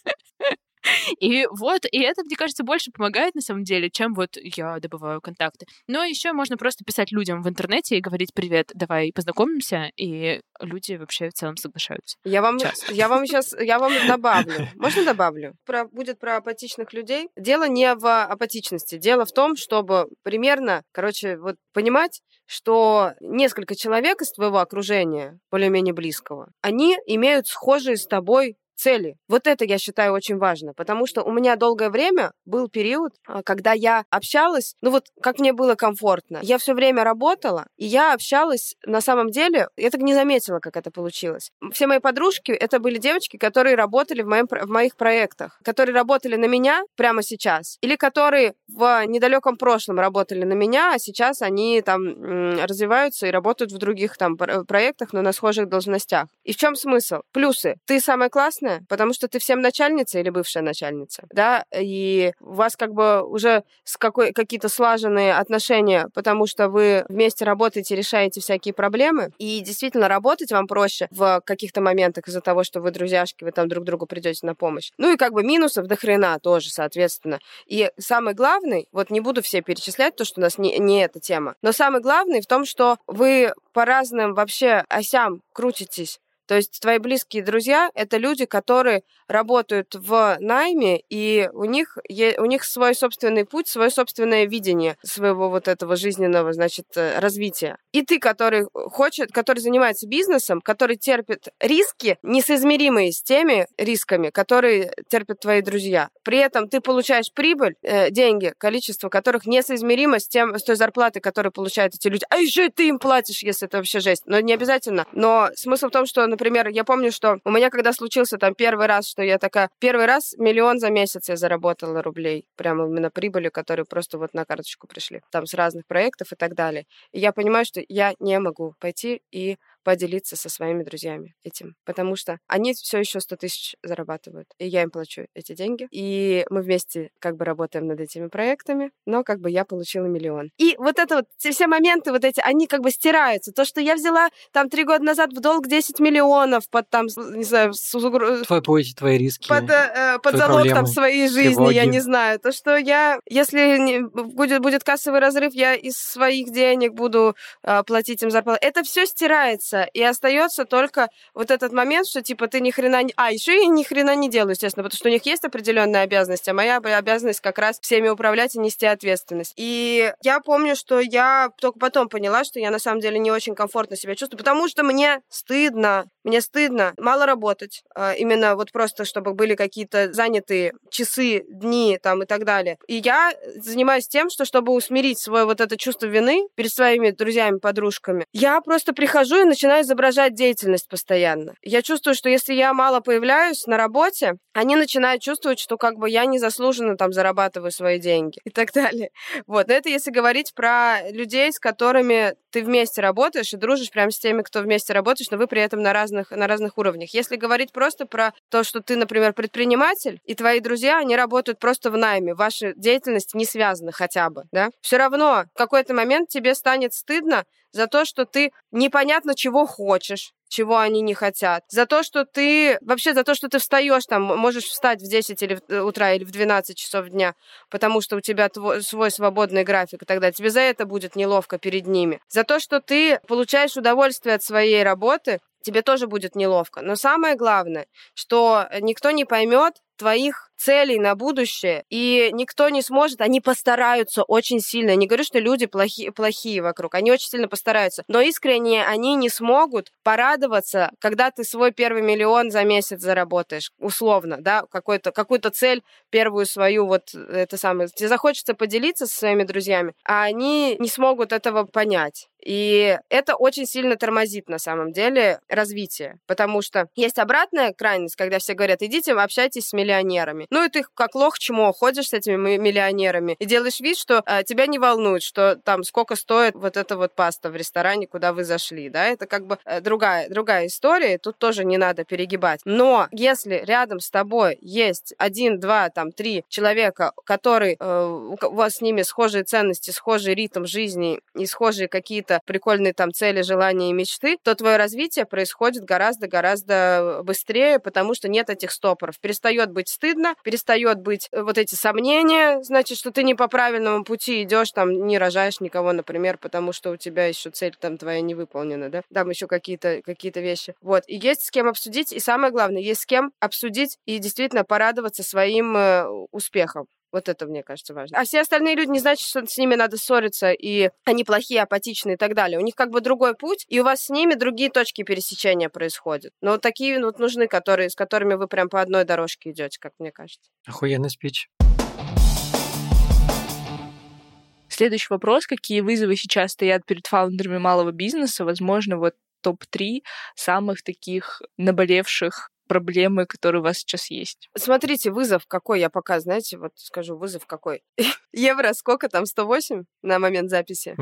[SPEAKER 3] И вот, и это, мне кажется, больше помогает на самом деле, чем вот я добываю контакты. Но еще можно просто писать людям в интернете и говорить привет, давай познакомимся, и люди вообще в целом соглашаются.
[SPEAKER 1] Я вам,
[SPEAKER 3] Часто.
[SPEAKER 1] я вам сейчас, я вам добавлю. Можно добавлю? Про, будет про апатичных людей. Дело не в апатичности. Дело в том, чтобы примерно, короче, вот понимать, что несколько человек из твоего окружения, более-менее близкого, они имеют схожие с тобой цели. Вот это я считаю очень важно, потому что у меня долгое время был период, а, когда я общалась, ну вот как мне было комфортно. Я все время работала, и я общалась на самом деле, я так не заметила, как это получилось. Все мои подружки, это были девочки, которые работали в, моем, в моих проектах, которые работали на меня прямо сейчас, или которые в недалеком прошлом работали на меня, а сейчас они там развиваются и работают в других там пр- проектах, но на схожих должностях. И в чем смысл? Плюсы. Ты самая классная, потому что ты всем начальница или бывшая начальница, да, и у вас как бы уже с какой, какие-то слаженные отношения, потому что вы вместе работаете, решаете всякие проблемы, и действительно работать вам проще в каких-то моментах из-за того, что вы друзьяшки, вы там друг другу придете на помощь. Ну и как бы минусов до хрена тоже, соответственно. И самый главный, вот не буду все перечислять, то, что у нас не, не эта тема, но самый главный в том, что вы по разным вообще осям крутитесь. То есть твои близкие друзья — это люди, которые работают в найме, и у них, у них свой собственный путь, свое собственное видение своего вот этого жизненного, значит, э, развития. И ты, который хочет, который занимается бизнесом, который терпит риски, несоизмеримые с теми рисками, которые терпят твои друзья. При этом ты получаешь прибыль, э, деньги, количество которых несоизмеримо с, тем, с той зарплатой, которую получают эти люди. А еще и ты им платишь, если это вообще жесть. Но не обязательно. Но смысл в том, что, например, например, я помню, что у меня, когда случился там первый раз, что я такая, первый раз миллион за месяц я заработала рублей, прямо именно прибыли, которые просто вот на карточку пришли, там с разных проектов и так далее. И я понимаю, что я не могу пойти и поделиться со своими друзьями этим, потому что они все еще 100 тысяч зарабатывают, и я им плачу эти деньги, и мы вместе как бы работаем над этими проектами, но как бы я получила миллион. И вот это вот, все моменты вот эти, они как бы стираются. То, что я взяла там три года назад в долг 10 миллионов под там, не знаю, с...
[SPEAKER 2] Твой путь, твои риски.
[SPEAKER 1] Под, э, под залог проблемы, там своей жизни, тревоги. я не знаю. То, что я, если не, будет, будет кассовый разрыв, я из своих денег буду э, платить им зарплату. Это все стирается меняется, и остается только вот этот момент, что типа ты ни хрена не... А, еще я ни хрена не делаю, естественно, потому что у них есть определенная обязанность, а моя обязанность как раз всеми управлять и нести ответственность. И я помню, что я только потом поняла, что я на самом деле не очень комфортно себя чувствую, потому что мне стыдно, мне стыдно мало работать, а, именно вот просто, чтобы были какие-то занятые часы, дни там и так далее. И я занимаюсь тем, что чтобы усмирить свое вот это чувство вины перед своими друзьями, подружками, я просто прихожу и начинаю начинаю изображать деятельность постоянно. Я чувствую, что если я мало появляюсь на работе, они начинают чувствовать, что как бы я незаслуженно там зарабатываю свои деньги и так далее. Вот, но это если говорить про людей, с которыми ты вместе работаешь и дружишь прямо с теми, кто вместе работаешь, но вы при этом на разных, на разных уровнях. Если говорить просто про то, что ты, например, предприниматель, и твои друзья, они работают просто в найме, ваша деятельность не связана хотя бы, да, все равно в какой-то момент тебе станет стыдно за то, что ты непонятно чего хочешь, чего они не хотят, за то, что ты, вообще за то, что ты встаешь там, можешь встать в 10 или, э, утра или в 12 часов дня, потому что у тебя твой, свой свободный график и так далее. Тебе за это будет неловко перед ними. За то, что ты получаешь удовольствие от своей работы, тебе тоже будет неловко. Но самое главное, что никто не поймет твоих целей на будущее, и никто не сможет, они постараются очень сильно. Я не говорю, что люди плохие, плохие вокруг, они очень сильно постараются, но искренне они не смогут порадоваться, когда ты свой первый миллион за месяц заработаешь, условно, да, какую-то какую цель первую свою, вот это самое, тебе захочется поделиться со своими друзьями, а они не смогут этого понять. И это очень сильно тормозит на самом деле развитие, потому что есть обратная крайность, когда все говорят, идите, общайтесь с миллионерами. Ну и ты как лох чмо ходишь с этими миллионерами и делаешь вид, что а, тебя не волнует, что там сколько стоит вот эта вот паста в ресторане, куда вы зашли, да, это как бы э, другая, другая история, тут тоже не надо перегибать. Но если рядом с тобой есть один, два, там, три человека, которые, э, у вас с ними схожие ценности, схожий ритм жизни и схожие какие-то прикольные там цели, желания и мечты, то твое развитие происходит гораздо-гораздо быстрее, потому что нет этих стопоров. Перестает быть стыдно, перестает быть э, вот эти сомнения, значит, что ты не по правильному пути идешь, там не рожаешь никого, например, потому что у тебя еще цель там твоя не выполнена, да, там еще какие-то какие вещи. Вот, и есть с кем обсудить, и самое главное, есть с кем обсудить и действительно порадоваться своим э, успехом. Вот это, мне кажется, важно. А все остальные люди не значит, что с ними надо ссориться, и они плохие, апатичные и так далее. У них как бы другой путь, и у вас с ними другие точки пересечения происходят. Но вот такие вот нужны, которые, с которыми вы прям по одной дорожке идете, как мне кажется.
[SPEAKER 2] Охуенный спич.
[SPEAKER 4] Следующий вопрос. Какие вызовы сейчас стоят перед фаундерами малого бизнеса? Возможно, вот топ-3 самых таких наболевших проблемы, которые у вас сейчас есть?
[SPEAKER 1] Смотрите, вызов какой, я пока, знаете, вот скажу, вызов какой. Евро сколько там, 108 на момент записи?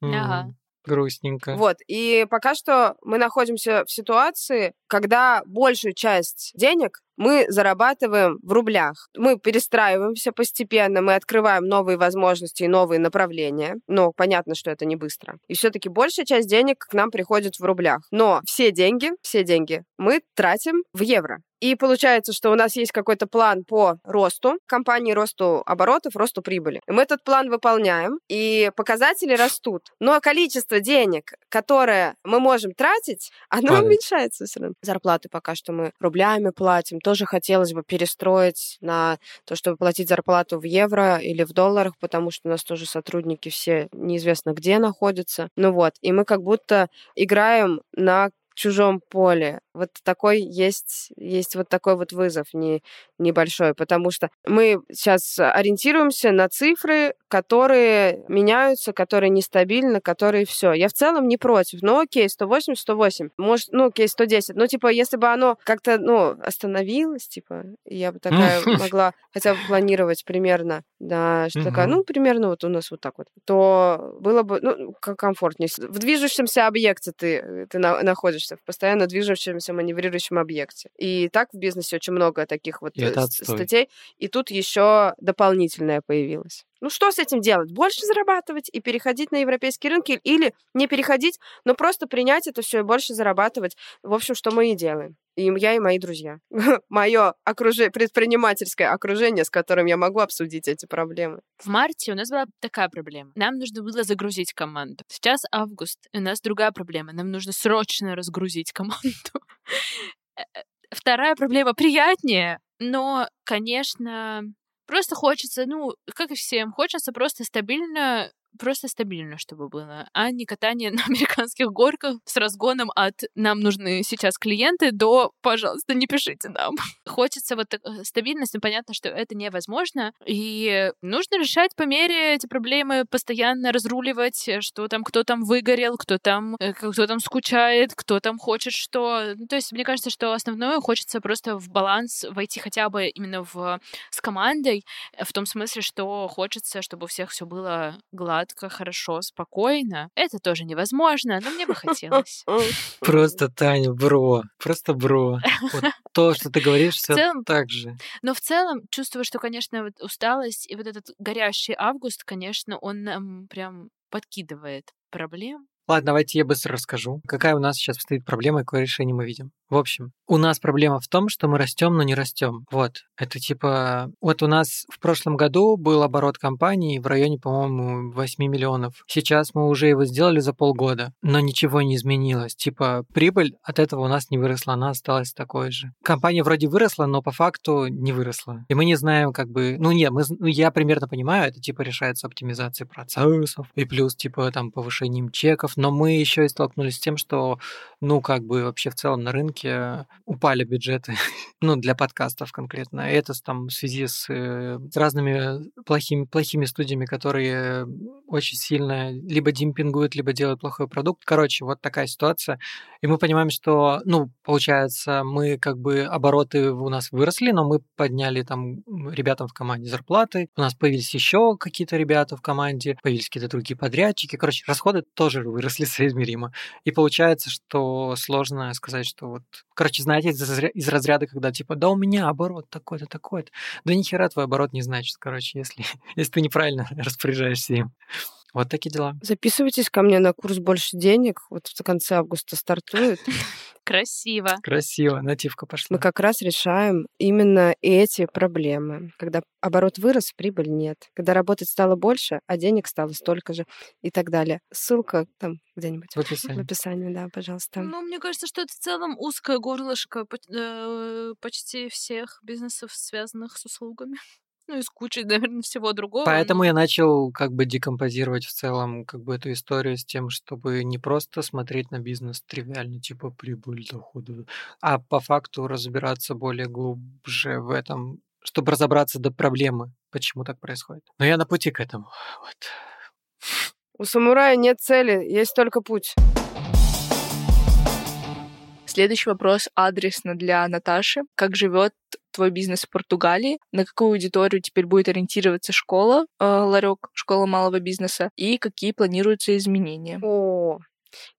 [SPEAKER 3] Ага.
[SPEAKER 2] Грустненько.
[SPEAKER 1] Вот, и пока что мы находимся в ситуации, когда большую часть денег мы зарабатываем в рублях. Мы перестраиваемся постепенно, мы открываем новые возможности и новые направления. Но понятно, что это не быстро. И все-таки большая часть денег к нам приходит в рублях. Но все деньги, все деньги мы тратим в евро. И получается, что у нас есть какой-то план по росту компании, росту оборотов, росту прибыли. И мы этот план выполняем, и показатели растут. Но количество денег, которое мы можем тратить, оно Падает. уменьшается все равно. Зарплаты пока что мы рублями платим. Тоже хотелось бы перестроить на то, чтобы платить зарплату в евро или в долларах, потому что у нас тоже сотрудники все неизвестно где находятся. Ну вот, и мы как будто играем на чужом поле. Вот такой есть, есть вот такой вот вызов не, небольшой, потому что мы сейчас ориентируемся на цифры, которые меняются, которые нестабильны, которые все. Я в целом не против. Ну, окей, 108, 108. Может, ну, окей, 110. Ну, типа, если бы оно как-то, ну, остановилось, типа, я бы такая могла хотя бы планировать примерно, да, что такая, ну, примерно вот у нас вот так вот, то было бы, ну, комфортнее. В движущемся объекте ты, ты находишься, в постоянно движущемся маневрирующем объекте. И так в бизнесе очень много таких вот э, статей. И тут еще дополнительное появилось. Ну что с этим делать? Больше зарабатывать и переходить на европейские рынки или не переходить, но просто принять это все и больше зарабатывать. В общем, что мы и делаем. И я, и мои друзья. Мое окружение, предпринимательское окружение, с которым я могу обсудить эти проблемы.
[SPEAKER 3] В марте у нас была такая проблема. Нам нужно было загрузить команду. Сейчас август, и у нас другая проблема. Нам нужно срочно разгрузить команду. Э, э, вторая проблема приятнее, но, конечно, Просто хочется, ну, как и всем, хочется просто стабильно просто стабильно, чтобы было, а не катание на американских горках с разгоном от «нам нужны сейчас клиенты» до «пожалуйста, не пишите нам». Хочется вот э, стабильность, но понятно, что это невозможно, и нужно решать по мере эти проблемы, постоянно разруливать, что там кто там выгорел, кто там, э, кто там скучает, кто там хочет что. Ну, то есть мне кажется, что основное хочется просто в баланс войти хотя бы именно в, с командой, в том смысле, что хочется, чтобы у всех все было гладко, гладко, хорошо, спокойно. Это тоже невозможно, но мне бы хотелось.
[SPEAKER 2] Просто, Таня, бро. Просто бро. Вот то, что ты говоришь, все целом, так же.
[SPEAKER 3] Но в целом чувствую, что, конечно, вот усталость и вот этот горящий август, конечно, он нам прям подкидывает проблем.
[SPEAKER 2] Ладно, давайте я быстро расскажу, какая у нас сейчас стоит проблема и какое решение мы видим. В общем, у нас проблема в том, что мы растем, но не растем. Вот. Это типа... Вот у нас в прошлом году был оборот компании в районе, по-моему, 8 миллионов. Сейчас мы уже его сделали за полгода, но ничего не изменилось. Типа прибыль от этого у нас не выросла, она осталась такой же. Компания вроде выросла, но по факту не выросла. И мы не знаем, как бы... Ну нет, мы... ну, я примерно понимаю, это типа решается оптимизацией процессов и плюс типа там повышением чеков, но мы еще и столкнулись с тем, что ну как бы вообще в целом на рынке упали бюджеты, ну, для подкастов конкретно. Это там в связи с, э, разными плохими, плохими студиями, которые очень сильно либо демпингуют, либо делают плохой продукт. Короче, вот такая ситуация. И мы понимаем, что, ну, получается, мы как бы обороты у нас выросли, но мы подняли там ребятам в команде зарплаты, у нас появились еще какие-то ребята в команде, появились какие-то другие подрядчики. Короче, расходы тоже выросли соизмеримо. И получается, что сложно сказать, что вот Короче, знаете, из, разряда, когда типа, да у меня оборот такой-то, такой-то. Да ни хера твой оборот не значит, короче, если, если ты неправильно распоряжаешься им. Вот такие дела.
[SPEAKER 1] Записывайтесь ко мне на курс «Больше денег». Вот в конце августа стартует.
[SPEAKER 3] Красиво.
[SPEAKER 2] Красиво, нативка пошла.
[SPEAKER 1] Мы как раз решаем именно эти проблемы. Когда оборот вырос, прибыль нет. Когда работать стало больше, а денег стало столько же и так далее. Ссылка там где-нибудь.
[SPEAKER 2] В описании.
[SPEAKER 1] В описании, да, пожалуйста.
[SPEAKER 3] Ну, мне кажется, что это в целом узкое горлышко э, почти всех бизнесов, связанных с услугами. Ну и с кучей, наверное, всего другого.
[SPEAKER 2] Поэтому но... я начал как бы декомпозировать в целом как бы эту историю с тем, чтобы не просто смотреть на бизнес тривиально, типа прибыль, доходы, а по факту разбираться более глубже в этом, чтобы разобраться до проблемы, почему так происходит. Но я на пути к этому. Вот.
[SPEAKER 1] У самурая нет цели, есть только путь.
[SPEAKER 4] Следующий вопрос адресно для Наташи. Как живет твой бизнес в Португалии? На какую аудиторию теперь будет ориентироваться школа, э, ларек, школа малого бизнеса? И какие планируются изменения?
[SPEAKER 1] О,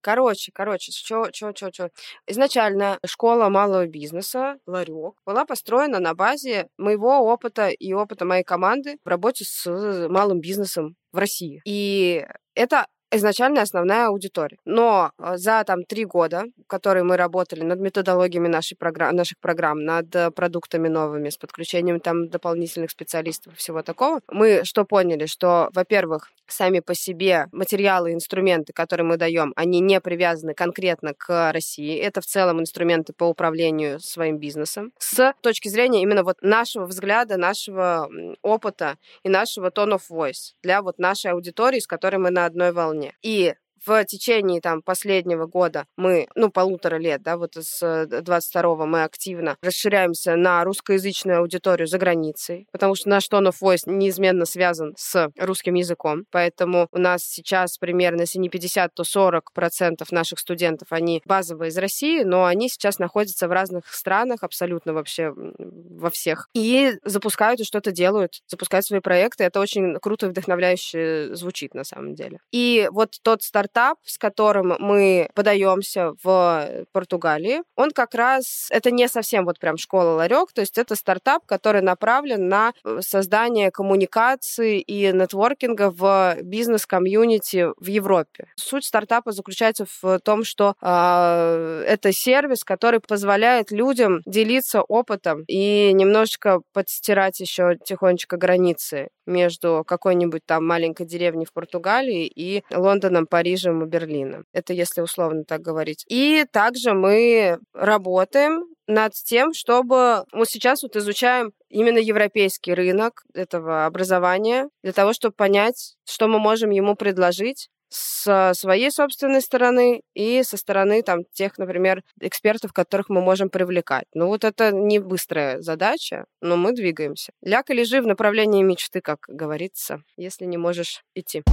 [SPEAKER 1] Короче, короче, что, что, что, что. Изначально школа малого бизнеса, ларек, была построена на базе моего опыта и опыта моей команды в работе с малым бизнесом в России. И это изначально основная аудитория. Но э, за там три года, которые мы работали над методологиями нашей программ, наших программ, над э, продуктами новыми, с подключением там дополнительных специалистов и всего такого, мы что поняли, что, во-первых, сами по себе материалы, инструменты, которые мы даем, они не привязаны конкретно к России. Это в целом инструменты по управлению своим бизнесом. С точки зрения именно вот нашего взгляда, нашего опыта и нашего tone of voice для вот нашей аудитории, с которой мы на одной волне. И в течение там последнего года мы, ну, полутора лет, да, вот с 22-го мы активно расширяемся на русскоязычную аудиторию за границей, потому что наш tone of voice неизменно связан с русским языком, поэтому у нас сейчас примерно, если не 50, то 40 процентов наших студентов, они базовые из России, но они сейчас находятся в разных странах, абсолютно вообще во всех, и запускают и что-то делают, запускают свои проекты. Это очень круто и вдохновляюще звучит на самом деле. И вот тот стартап, с которым мы подаемся в Португалии, он как раз, это не совсем вот прям школа ларек, то есть это стартап, который направлен на э, создание коммуникации и нетворкинга в бизнес-комьюнити в Европе. Суть стартапа заключается в том, что э, это сервис, который позволяет людям делиться опытом и немножечко подстирать еще тихонечко границы между какой-нибудь там маленькой деревней в Португалии и Лондоном, Парижем и Берлином. Это если условно так говорить. И также мы работаем над тем, чтобы мы сейчас вот изучаем именно европейский рынок этого образования для того, чтобы понять, что мы можем ему предложить с своей собственной стороны и со стороны там тех, например, экспертов, которых мы можем привлекать. Ну вот это не быстрая задача, но мы двигаемся. Ляг и лежи в направлении мечты, как говорится, если не можешь идти.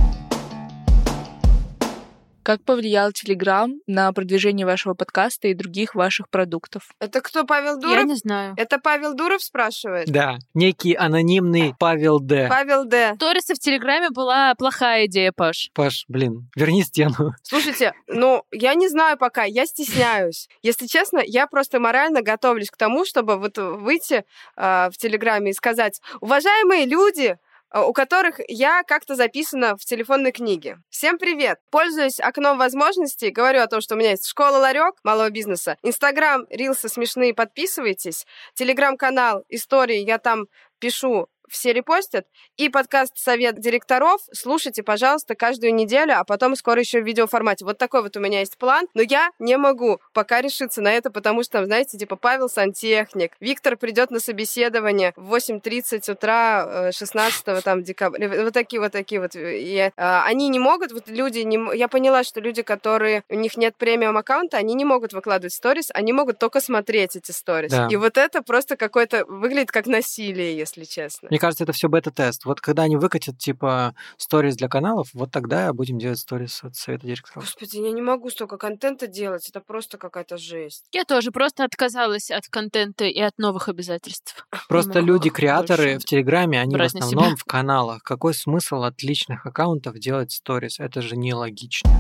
[SPEAKER 4] Как повлиял Телеграм на продвижение вашего подкаста и других ваших продуктов?
[SPEAKER 1] Это кто, Павел Дуров?
[SPEAKER 3] Я не знаю.
[SPEAKER 1] Это Павел Дуров спрашивает?
[SPEAKER 2] Да, некий анонимный Павел Д.
[SPEAKER 1] Павел Д.
[SPEAKER 3] Сторисы в Телеграме была плохая идея, Паш.
[SPEAKER 2] Паш, блин, верни стену.
[SPEAKER 1] Слушайте, ну, я не знаю пока, я стесняюсь. Если честно, я просто морально готовлюсь к тому, чтобы вот выйти э, в Телеграме и сказать, уважаемые люди, у которых я как-то записана в телефонной книге. Всем привет! Пользуясь окном возможностей, говорю о том, что у меня есть школа ларек малого бизнеса, Инстаграм, рилсы смешные, подписывайтесь, Телеграм-канал, истории, я там пишу все репостят. И подкаст «Совет директоров» слушайте, пожалуйста, каждую неделю, а потом скоро еще в видеоформате. Вот такой вот у меня есть план, но я не могу пока решиться на это, потому что, знаете, типа Павел сантехник, Виктор придет на собеседование в 8.30 утра 16 э, там декабря. Вот такие вот такие вот. И, а, они не могут, вот люди, не, я поняла, что люди, которые, у них нет премиум аккаунта, они не могут выкладывать сторис, они могут только смотреть эти сторис. Да. И вот это просто какой-то, выглядит как насилие, если честно.
[SPEAKER 2] Мне кажется, это все бета-тест. Вот когда они выкатят, типа, сторис для каналов, вот тогда будем делать сторис от совета директоров.
[SPEAKER 1] Господи, я не могу столько контента делать, это просто какая-то жесть.
[SPEAKER 3] Я тоже просто отказалась от контента и от новых обязательств.
[SPEAKER 2] Просто люди-креаторы в Телеграме, они в основном себя. в каналах. Какой смысл от личных аккаунтов делать сторис? Это же нелогично.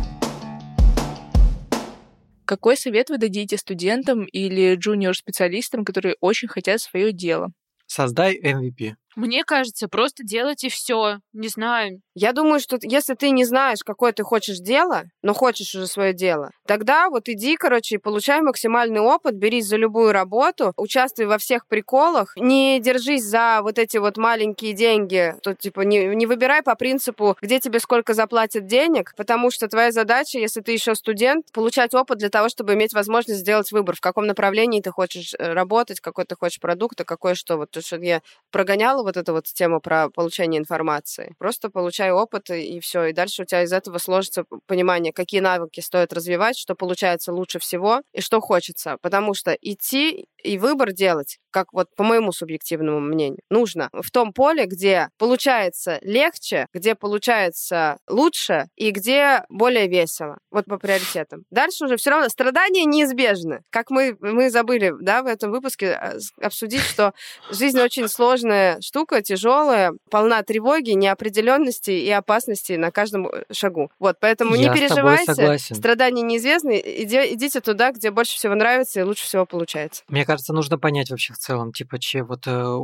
[SPEAKER 4] Какой совет вы дадите студентам или джуниор-специалистам, которые очень хотят свое дело?
[SPEAKER 2] Создай MVP.
[SPEAKER 3] Мне кажется, просто делать и все. Не знаю.
[SPEAKER 1] Я думаю, что если ты не знаешь, какое ты хочешь дело, но хочешь уже свое дело, тогда вот иди, короче, и получай максимальный опыт, берись за любую работу, участвуй во всех приколах, не держись за вот эти вот маленькие деньги, то типа не, не выбирай по принципу, где тебе сколько заплатят денег, потому что твоя задача, если ты еще студент, получать опыт для того, чтобы иметь возможность сделать выбор, в каком направлении ты хочешь э, работать, какой ты хочешь продукт, а какой что. Вот то, что я прогоняла вот эту вот тему про получение информации. Просто получай опыт, и все. И дальше у тебя из этого сложится понимание, какие навыки стоит развивать, что получается лучше всего и что хочется. Потому что идти и выбор делать, как вот по моему субъективному мнению, нужно в том поле, где получается легче, где получается лучше и где более весело. Вот по приоритетам. Дальше уже все равно страдания неизбежны. Как мы, мы забыли да, в этом выпуске а, обсудить, что жизнь очень сложная штука, тяжелая, полна тревоги, неопределенности и опасности на каждом э, шагу. Вот, поэтому Я не переживайте, страдания неизвестны, иди, идите туда, где больше всего нравится и лучше всего получается.
[SPEAKER 2] Мне кажется, нужно понять вообще в целом, типа, че, вот э,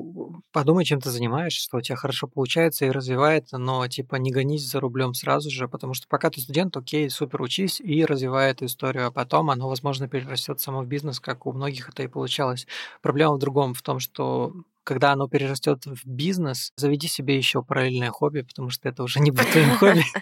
[SPEAKER 2] подумай, чем ты занимаешься, что у тебя хорошо получается и развивает, но, типа, не гонись за рублем сразу же, потому что пока ты студент, окей, супер, учись и развивай эту историю, а потом оно, возможно, перерастет само в бизнес, как у многих это и получалось. Проблема в другом, в том, что когда оно перерастет в бизнес, заведи себе еще параллельное хобби, потому что это уже не будет твоим хобби.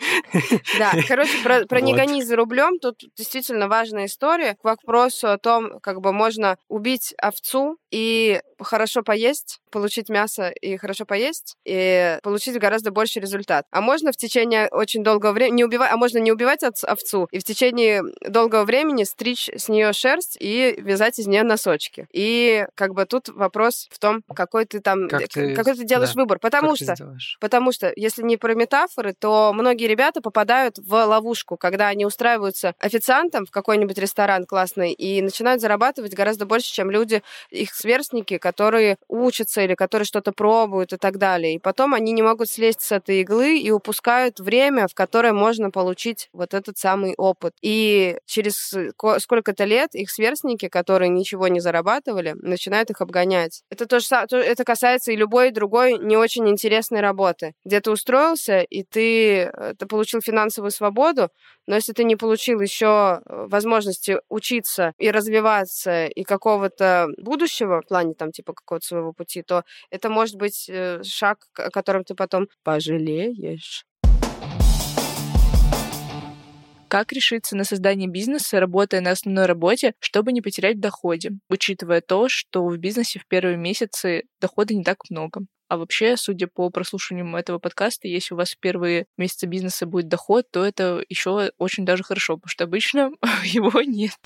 [SPEAKER 1] Да, короче, про, не гони за рублем, тут действительно важная история к вопросу о том, как бы можно убить овцу и хорошо поесть, получить мясо и хорошо поесть, и получить гораздо больше результат. А можно в течение очень долгого времени, не убивать, а можно не убивать овц- овцу, и в течение долгого времени стричь с нее шерсть и вязать из нее носочки. И как бы тут вопрос в том, какой ты там,
[SPEAKER 2] Как ты-
[SPEAKER 1] какой ты делаешь
[SPEAKER 2] да.
[SPEAKER 1] выбор. Потому что? Потому что, если не про метафоры, то многие ребята попадают в ловушку, когда они устраиваются официантом в какой-нибудь ресторан классный и начинают зарабатывать гораздо больше, чем люди, их сверстники, которые учатся или которые что-то пробуют и так далее. И потом они не могут слезть с этой иглы и упускают время, в которое можно получить вот этот самый опыт. И через ко- сколько-то лет их сверстники, которые ничего не зарабатывали, начинают их обгонять. Это то же са- то- это касается и любой другой не очень интересной работы, где ты устроился и ты, э, ты получил финансовую свободу, но если ты не получил еще э, возможности учиться и развиваться и какого-то будущего в плане там типа какого-то своего пути, то это может быть э, шаг, о котором ты потом пожалеешь.
[SPEAKER 4] Как решиться на создание бизнеса, работая на основной работе, чтобы не потерять в доходе, учитывая то, что в бизнесе в первые месяцы дохода не так много? А вообще, судя по прослушиваниям этого подкаста, если у вас в первые месяцы бизнеса будет доход, то это еще очень даже хорошо, потому что обычно его нет.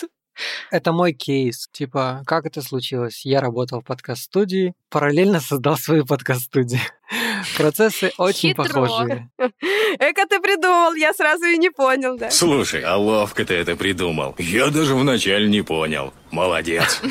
[SPEAKER 2] Это мой кейс. Типа, как это случилось? Я работал в подкаст-студии, параллельно создал свою подкаст-студию. Процессы очень
[SPEAKER 3] Хитро.
[SPEAKER 2] похожие.
[SPEAKER 1] Эка ты придумал, я сразу и не понял, да?
[SPEAKER 5] Слушай, а ловко ты это придумал. Я даже вначале не понял. Молодец.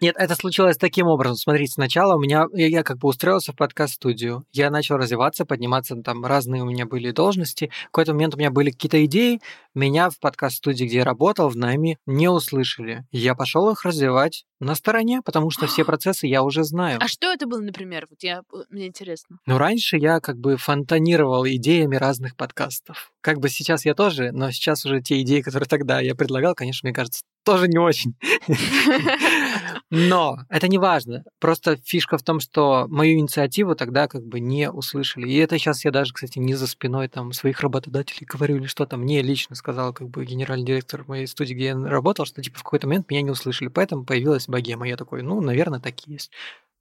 [SPEAKER 2] Нет, это случилось таким образом. Смотрите, сначала у меня, я, я как бы устроился в подкаст-студию. Я начал развиваться, подниматься, там разные у меня были должности. В какой-то момент у меня были какие-то идеи. Меня в подкаст-студии, где я работал, в найме, не услышали. Я пошел их развивать на стороне, потому что все процессы я уже знаю.
[SPEAKER 3] А что это было, например? Вот я, мне интересно.
[SPEAKER 2] Но раньше я как бы фонтанировал идеями разных подкастов. Как бы сейчас я тоже, но сейчас уже те идеи, которые тогда я предлагал, конечно, мне кажется, тоже не очень. Но это не важно. Просто фишка в том, что мою инициативу тогда как бы не услышали. И это сейчас я даже, кстати, не за спиной там своих работодателей говорю или что-то. Мне лично сказал как бы генеральный директор моей студии, где я работал, что типа в какой-то момент меня не услышали. Поэтому появилась богема. Я такой, ну, наверное, так и есть.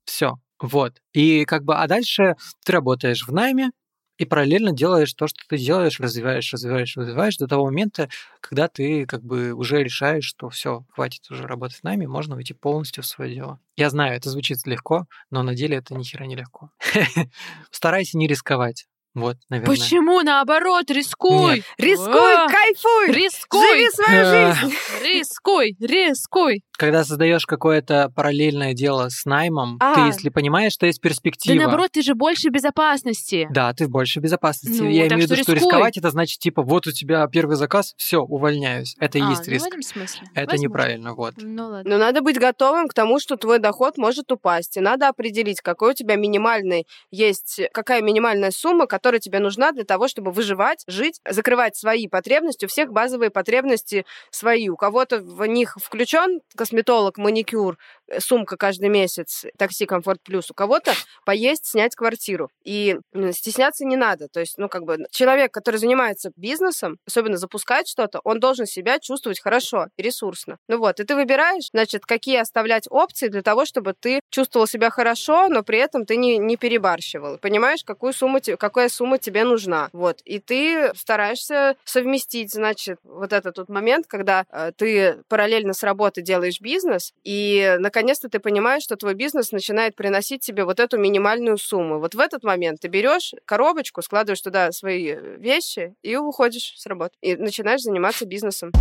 [SPEAKER 2] Все. Вот. И как бы, а дальше ты работаешь в найме, и параллельно делаешь то, что ты делаешь, развиваешь, развиваешь, развиваешь до того момента, когда ты как бы уже решаешь, что все, хватит уже работать с нами, можно уйти полностью в свое дело. Я знаю, это звучит легко, но на деле это ни хера не легко. Старайся не рисковать. Вот, наверное.
[SPEAKER 3] Почему наоборот? Рискуй!
[SPEAKER 2] Нет.
[SPEAKER 1] Рискуй,
[SPEAKER 3] А,
[SPEAKER 1] кайфуй!
[SPEAKER 3] Рискуй!
[SPEAKER 1] Живи свою
[SPEAKER 2] А.
[SPEAKER 1] жизнь!
[SPEAKER 3] Рискуй! Рискуй!
[SPEAKER 2] Когда создаешь какое-то параллельное дело с наймом, ты
[SPEAKER 1] А.
[SPEAKER 2] если понимаешь, что есть
[SPEAKER 3] Да
[SPEAKER 2] перспектива,
[SPEAKER 3] наоборот, ты же больше безопасности.
[SPEAKER 2] Да, ты в большей безопасности.
[SPEAKER 3] Ну,
[SPEAKER 2] Я имею в виду,
[SPEAKER 3] что
[SPEAKER 2] рисковать это значит, типа, вот у тебя первый заказ, все, увольняюсь. Это и
[SPEAKER 3] А,
[SPEAKER 2] есть
[SPEAKER 3] ну,
[SPEAKER 2] риск.
[SPEAKER 3] в этом смысле.
[SPEAKER 2] Это
[SPEAKER 3] Возможно.
[SPEAKER 2] неправильно, вот.
[SPEAKER 3] Ну ладно.
[SPEAKER 1] Но надо быть готовым к тому, что твой доход может упасть. И надо определить, какой у тебя минимальный есть, какая минимальная сумма, которая тебе нужна для того, чтобы выживать, жить, закрывать свои потребности. У всех базовые потребности свои. У кого-то в них включен косметолог, маникюр, э, сумка каждый месяц, такси Комфорт Плюс. У кого-то поесть, снять квартиру. И стесняться не надо. То есть, ну, как бы, человек, который занимается бизнесом, особенно запускает что-то, он должен себя чувствовать хорошо и ресурсно. Ну вот, и ты выбираешь, значит, какие оставлять опции для того, чтобы ты чувствовал себя хорошо, но при этом ты не, не перебарщивал. Понимаешь, какую сумму, какая сумма тебе нужна. Вот. И ты стараешься совместить, значит, вот этот вот момент, когда э, ты параллельно с работы делаешь бизнес, и наконец-то ты понимаешь, что твой бизнес начинает приносить тебе вот эту минимальную сумму. Вот в этот момент ты берешь коробочку, складываешь туда свои вещи и уходишь с работы. И начинаешь заниматься бизнесом.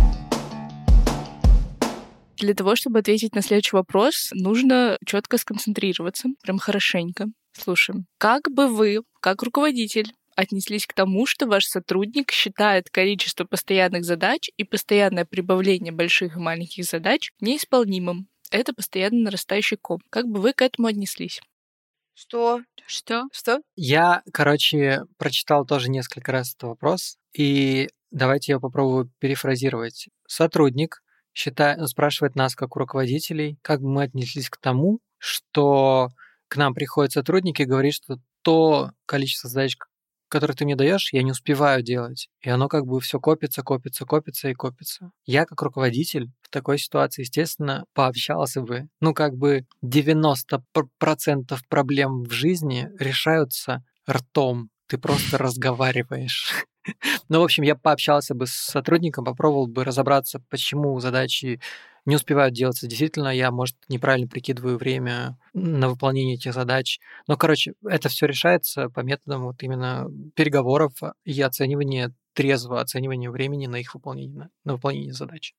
[SPEAKER 4] Для того, чтобы ответить на следующий вопрос, нужно четко сконцентрироваться, прям хорошенько. Слушаем. Как бы вы, как руководитель, отнеслись к тому, что ваш сотрудник считает количество постоянных задач и постоянное прибавление больших и маленьких задач неисполнимым? Это постоянно нарастающий ком. Как бы вы к этому отнеслись?
[SPEAKER 1] Что?
[SPEAKER 3] Что?
[SPEAKER 1] Что?
[SPEAKER 2] Я, короче, прочитал тоже несколько раз этот вопрос, и давайте я попробую перефразировать. Сотрудник считает, спрашивает нас, как у руководителей, как бы мы отнеслись к тому, что к нам приходит сотрудник и говорит, что то количество задач, которые ты мне даешь, я не успеваю делать. И оно как бы все копится, копится, копится и копится. Я как руководитель в такой ситуации, естественно, пообщался бы. Ну, как бы 90% проблем в жизни решаются ртом. Ты просто разговариваешь. Ну, в общем, я пообщался бы с сотрудником, попробовал бы разобраться, почему задачи не успевают делаться. Действительно, я, может, неправильно прикидываю время на выполнение этих задач. Но, короче, это все решается по методам вот именно переговоров и оценивания трезвого оценивания времени на их выполнение, на выполнение задач.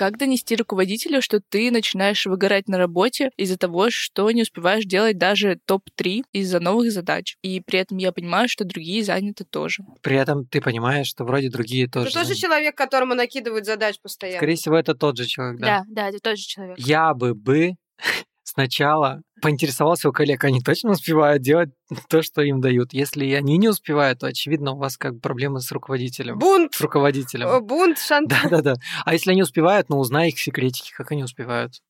[SPEAKER 4] Как донести руководителю, что ты начинаешь выгорать на работе из-за того, что не успеваешь делать даже топ-3 из-за новых задач? И при этом я понимаю, что другие заняты тоже.
[SPEAKER 2] При этом ты понимаешь, что вроде другие тоже.
[SPEAKER 1] Ты тоже человек, которому накидывают задач постоянно.
[SPEAKER 2] Скорее всего, это тот же человек, да?
[SPEAKER 3] Да, да, это тот же человек.
[SPEAKER 2] Я бы бы сначала поинтересовался у коллег, они точно успевают делать то, что им дают. Если они не успевают, то, очевидно, у вас как проблемы с руководителем.
[SPEAKER 1] Бунт!
[SPEAKER 2] С руководителем.
[SPEAKER 1] Э, Бунт, шантаж.
[SPEAKER 2] Да-да-да. А если они успевают, ну, узнай их секретики, как они успевают.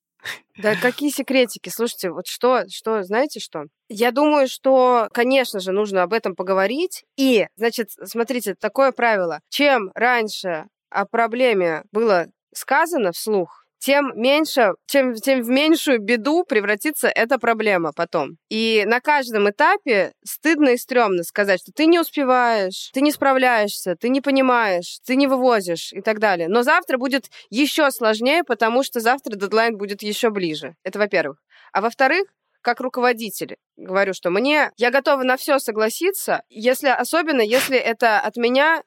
[SPEAKER 1] Да какие секретики? Слушайте, вот что, что, знаете что? Я думаю, что, конечно же, нужно об этом поговорить. И, значит, смотрите, такое правило. Чем раньше о проблеме было сказано вслух, тем меньше, чем, тем в меньшую беду превратится эта проблема потом. И на каждом этапе стыдно и стрёмно сказать, что ты не успеваешь, ты не справляешься, ты не понимаешь, ты не вывозишь и так далее. Но завтра будет еще сложнее, потому что завтра дедлайн будет еще ближе. Это во-первых. А во-вторых, как руководитель говорю, что мне я готова на все согласиться, если особенно если это от меня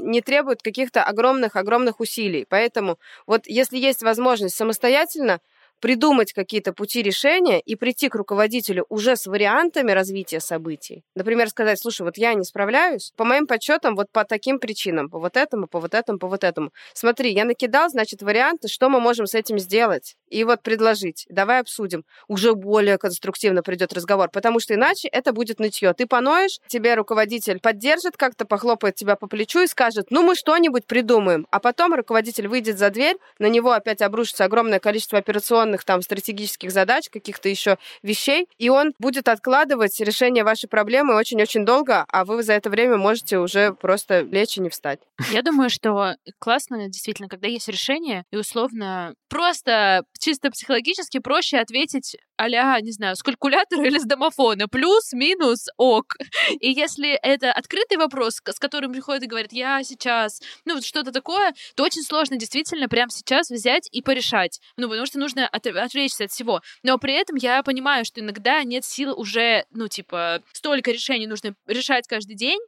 [SPEAKER 1] не требует каких-то огромных-огромных усилий. Поэтому вот если есть возможность самостоятельно придумать какие-то пути решения и прийти к руководителю уже с вариантами развития событий. Например, сказать, слушай, вот я не справляюсь, по моим подсчетам, вот по таким причинам, по вот этому, по вот этому, по вот этому. Смотри, я накидал, значит, варианты, что мы можем с этим сделать. И вот предложить. Давай обсудим. Уже более конструктивно придет разговор, потому что иначе это будет нытье. Ты поноешь, тебе руководитель поддержит как-то, похлопает тебя по плечу и скажет, ну мы что-нибудь придумаем. А потом руководитель выйдет за дверь, на него опять обрушится огромное количество операционных определенных там стратегических задач, каких-то еще вещей, и он будет откладывать решение вашей проблемы очень-очень долго, а вы за это время можете уже просто лечь и не встать.
[SPEAKER 3] Я думаю, что классно действительно, когда есть решение, и условно просто чисто психологически проще ответить а не знаю, с калькулятора или с домофона. Плюс, минус, ок. И если это открытый вопрос, с которым приходят и говорят, я сейчас, ну, вот что-то такое, то очень сложно действительно прямо сейчас взять и порешать. Ну, потому что нужно от, отвлечься от всего. Но при этом я понимаю, что иногда нет сил уже, ну, типа, столько решений нужно решать каждый день,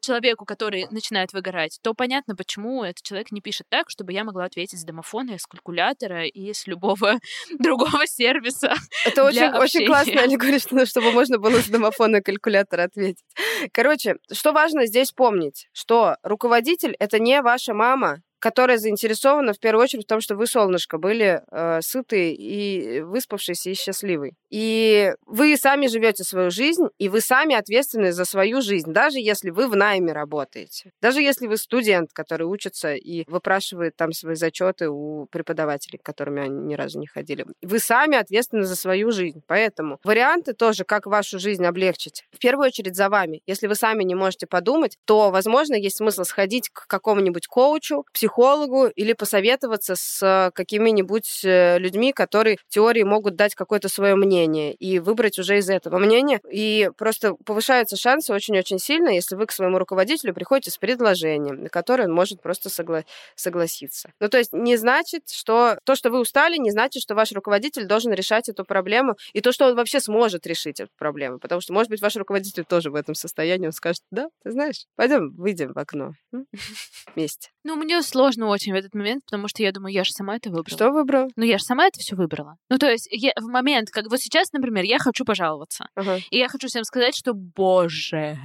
[SPEAKER 3] человеку, который начинает выгорать, то понятно, почему этот человек не пишет так, чтобы я могла ответить с домофона, с калькулятора и с любого другого сервиса.
[SPEAKER 1] Это очень, очень классно, Али говорит, что, чтобы можно было с домофона и калькулятора ответить. Короче, что важно здесь помнить, что руководитель — это не ваша мама, которая заинтересована в первую очередь в том, что вы, солнышко, были э, сытые и выспавшиеся и счастливые. И вы сами живете свою жизнь, и вы сами ответственны за свою жизнь, даже если вы в найме работаете. Даже если вы студент, который учится и выпрашивает там свои зачеты у преподавателей, к которым они ни разу не ходили. Вы сами ответственны за свою жизнь. Поэтому варианты тоже, как вашу жизнь облегчить, в первую очередь за вами. Если вы сами не можете подумать, то, возможно, есть смысл сходить к какому-нибудь коучу, психологу, психологу или посоветоваться с какими-нибудь э, людьми, которые в теории могут дать какое-то свое мнение и выбрать уже из этого мнения. И просто повышаются шансы очень-очень сильно, если вы к своему руководителю приходите с предложением, на которое он может просто согла- согласиться. Ну, то есть не значит, что то, что вы устали, не значит, что ваш руководитель должен решать эту проблему, и то, что он вообще сможет решить эту проблему. Потому что, может быть, ваш руководитель тоже в этом состоянии, он скажет, да, ты знаешь, пойдем выйдем в окно вместе.
[SPEAKER 3] Ну, мне сложно очень в этот момент, потому что я думаю, я же сама это выбрала.
[SPEAKER 1] Что выбрала?
[SPEAKER 3] Ну, я же сама это все выбрала. Ну, то есть я, в момент, как вот сейчас, например, я хочу пожаловаться.
[SPEAKER 1] Ага.
[SPEAKER 3] И я хочу всем сказать, что, боже,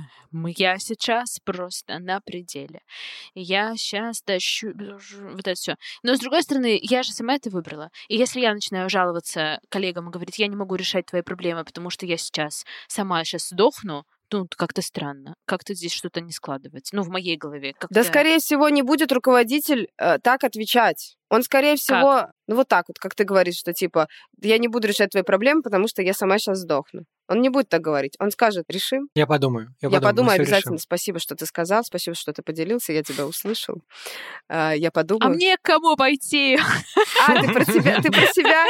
[SPEAKER 3] я сейчас просто на пределе. Я сейчас тащу вот это все. Но, с другой стороны, я же сама это выбрала. И если я начинаю жаловаться коллегам и говорить, я не могу решать твои проблемы, потому что я сейчас сама сейчас сдохну, ну, как-то странно. Как-то здесь что-то не складывается. Ну, в моей голове. Как-то...
[SPEAKER 1] Да, скорее всего, не будет руководитель э, так отвечать. Он, скорее всего, ну вот так вот, как ты говоришь, что типа, я не буду решать твои проблемы, потому что я сама сейчас сдохну. Он не будет так говорить. Он скажет, решим.
[SPEAKER 2] Я подумаю. Я,
[SPEAKER 1] Я
[SPEAKER 2] подумаю,
[SPEAKER 1] подумаю обязательно.
[SPEAKER 2] решим.
[SPEAKER 1] Спасибо, что ты сказал, спасибо, что ты поделился, я тебя услышал. А, Я
[SPEAKER 3] А
[SPEAKER 1] подумаю.
[SPEAKER 3] мне к кому пойти?
[SPEAKER 1] А, ты про себя? Ты про себя?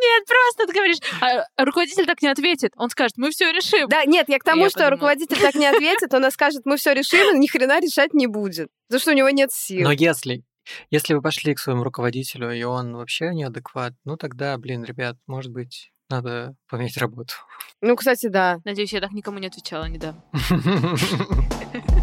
[SPEAKER 3] Нет, просто ты говоришь. А руководитель так не ответит. Он скажет, мы все решим.
[SPEAKER 1] Да, нет, я к тому,
[SPEAKER 3] Я
[SPEAKER 1] что
[SPEAKER 3] подумала.
[SPEAKER 1] руководитель так не ответит, он скажет, мы все решим, и ни хрена решать не будет. Потому что у него нет сил.
[SPEAKER 2] Но если, если вы пошли к своему руководителю, и он вообще неадекват, ну тогда, блин, ребят, может быть, надо поменять работу.
[SPEAKER 1] Ну, кстати, да.
[SPEAKER 3] Надеюсь, я так никому не отвечала недавно.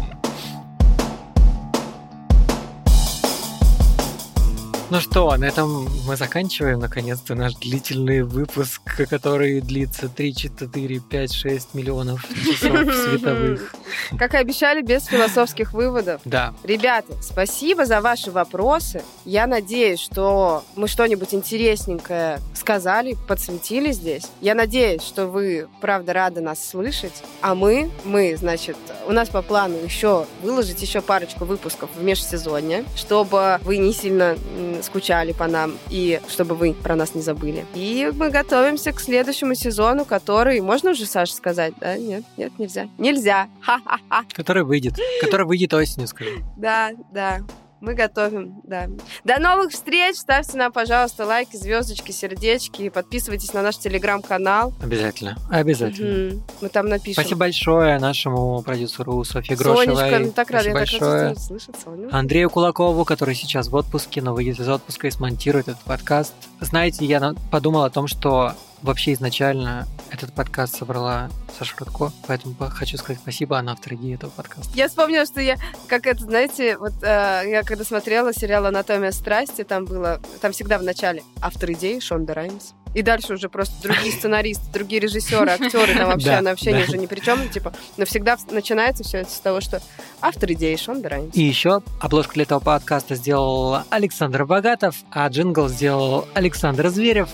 [SPEAKER 2] Ну что, на этом мы заканчиваем, наконец-то, наш длительный выпуск, который длится 3, 4, 5, 6 миллионов часов световых.
[SPEAKER 1] Как и обещали, без философских выводов.
[SPEAKER 2] Да,
[SPEAKER 1] Ребята, спасибо за ваши вопросы. Я надеюсь, что мы что-нибудь интересненькое сказали, подсветили здесь. Я надеюсь, что вы, правда, рады нас слышать. А мы, мы, значит, у нас по плану еще выложить еще парочку выпусков в межсезонье, чтобы вы не сильно скучали по нам и чтобы вы про нас не забыли. И мы готовимся к следующему сезону, который... Можно уже, Саша, сказать? Да? Нет? Нет, нельзя. Нельзя. Ха-ха-ха.
[SPEAKER 2] который выйдет, который выйдет осенью, скажу.
[SPEAKER 1] Да, да. Мы готовим, да. До новых встреч! Ставьте нам, пожалуйста, лайки, звездочки, сердечки. Подписывайтесь на наш телеграм-канал.
[SPEAKER 2] Обязательно, обязательно.
[SPEAKER 1] Мгм. Мы там напишем.
[SPEAKER 2] Спасибо большое нашему продюсеру Софье Грошевой.
[SPEAKER 1] Сонечка, ну так рада,
[SPEAKER 2] Спасибо
[SPEAKER 1] я так
[SPEAKER 2] большое.
[SPEAKER 1] рада слышать Соню.
[SPEAKER 2] Андрею Кулакову, который сейчас в отпуске, но выйдет из отпуска и смонтирует этот подкаст. Знаете, я подумал о том, что вообще изначально этот подкаст собрала Саша Рудко, поэтому по- хочу сказать спасибо, она автор идеи этого подкаста.
[SPEAKER 1] Я вспомнила, что я, как это, знаете, вот э, я когда смотрела сериал «Анатомия страсти», там было, там всегда в начале автор идеи Шонда Раймс. И дальше уже просто другие сценаристы, другие режиссеры, актеры, там вообще, она вообще уже ни при чем, типа, но всегда начинается все это с того, что автор идеи Шонда Раймс.
[SPEAKER 2] И еще обложку для этого подкаста сделал Александр Богатов, а джингл сделал Александр Зверев.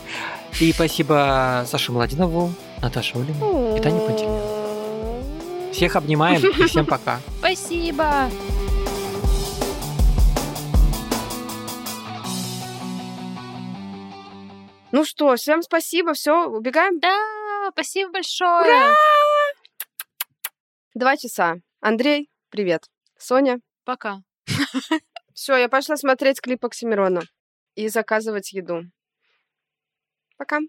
[SPEAKER 2] И спасибо Саше Младинову, Наташе Улину и Тане Пантелеевой. Всех обнимаем и всем пока.
[SPEAKER 3] Спасибо.
[SPEAKER 1] Ну что, всем спасибо, все, убегаем?
[SPEAKER 3] Да, спасибо большое.
[SPEAKER 1] Два часа. Андрей, привет. Соня,
[SPEAKER 3] Пока.
[SPEAKER 1] все, я пошла смотреть клип Оксимирона и заказывать еду. Пока.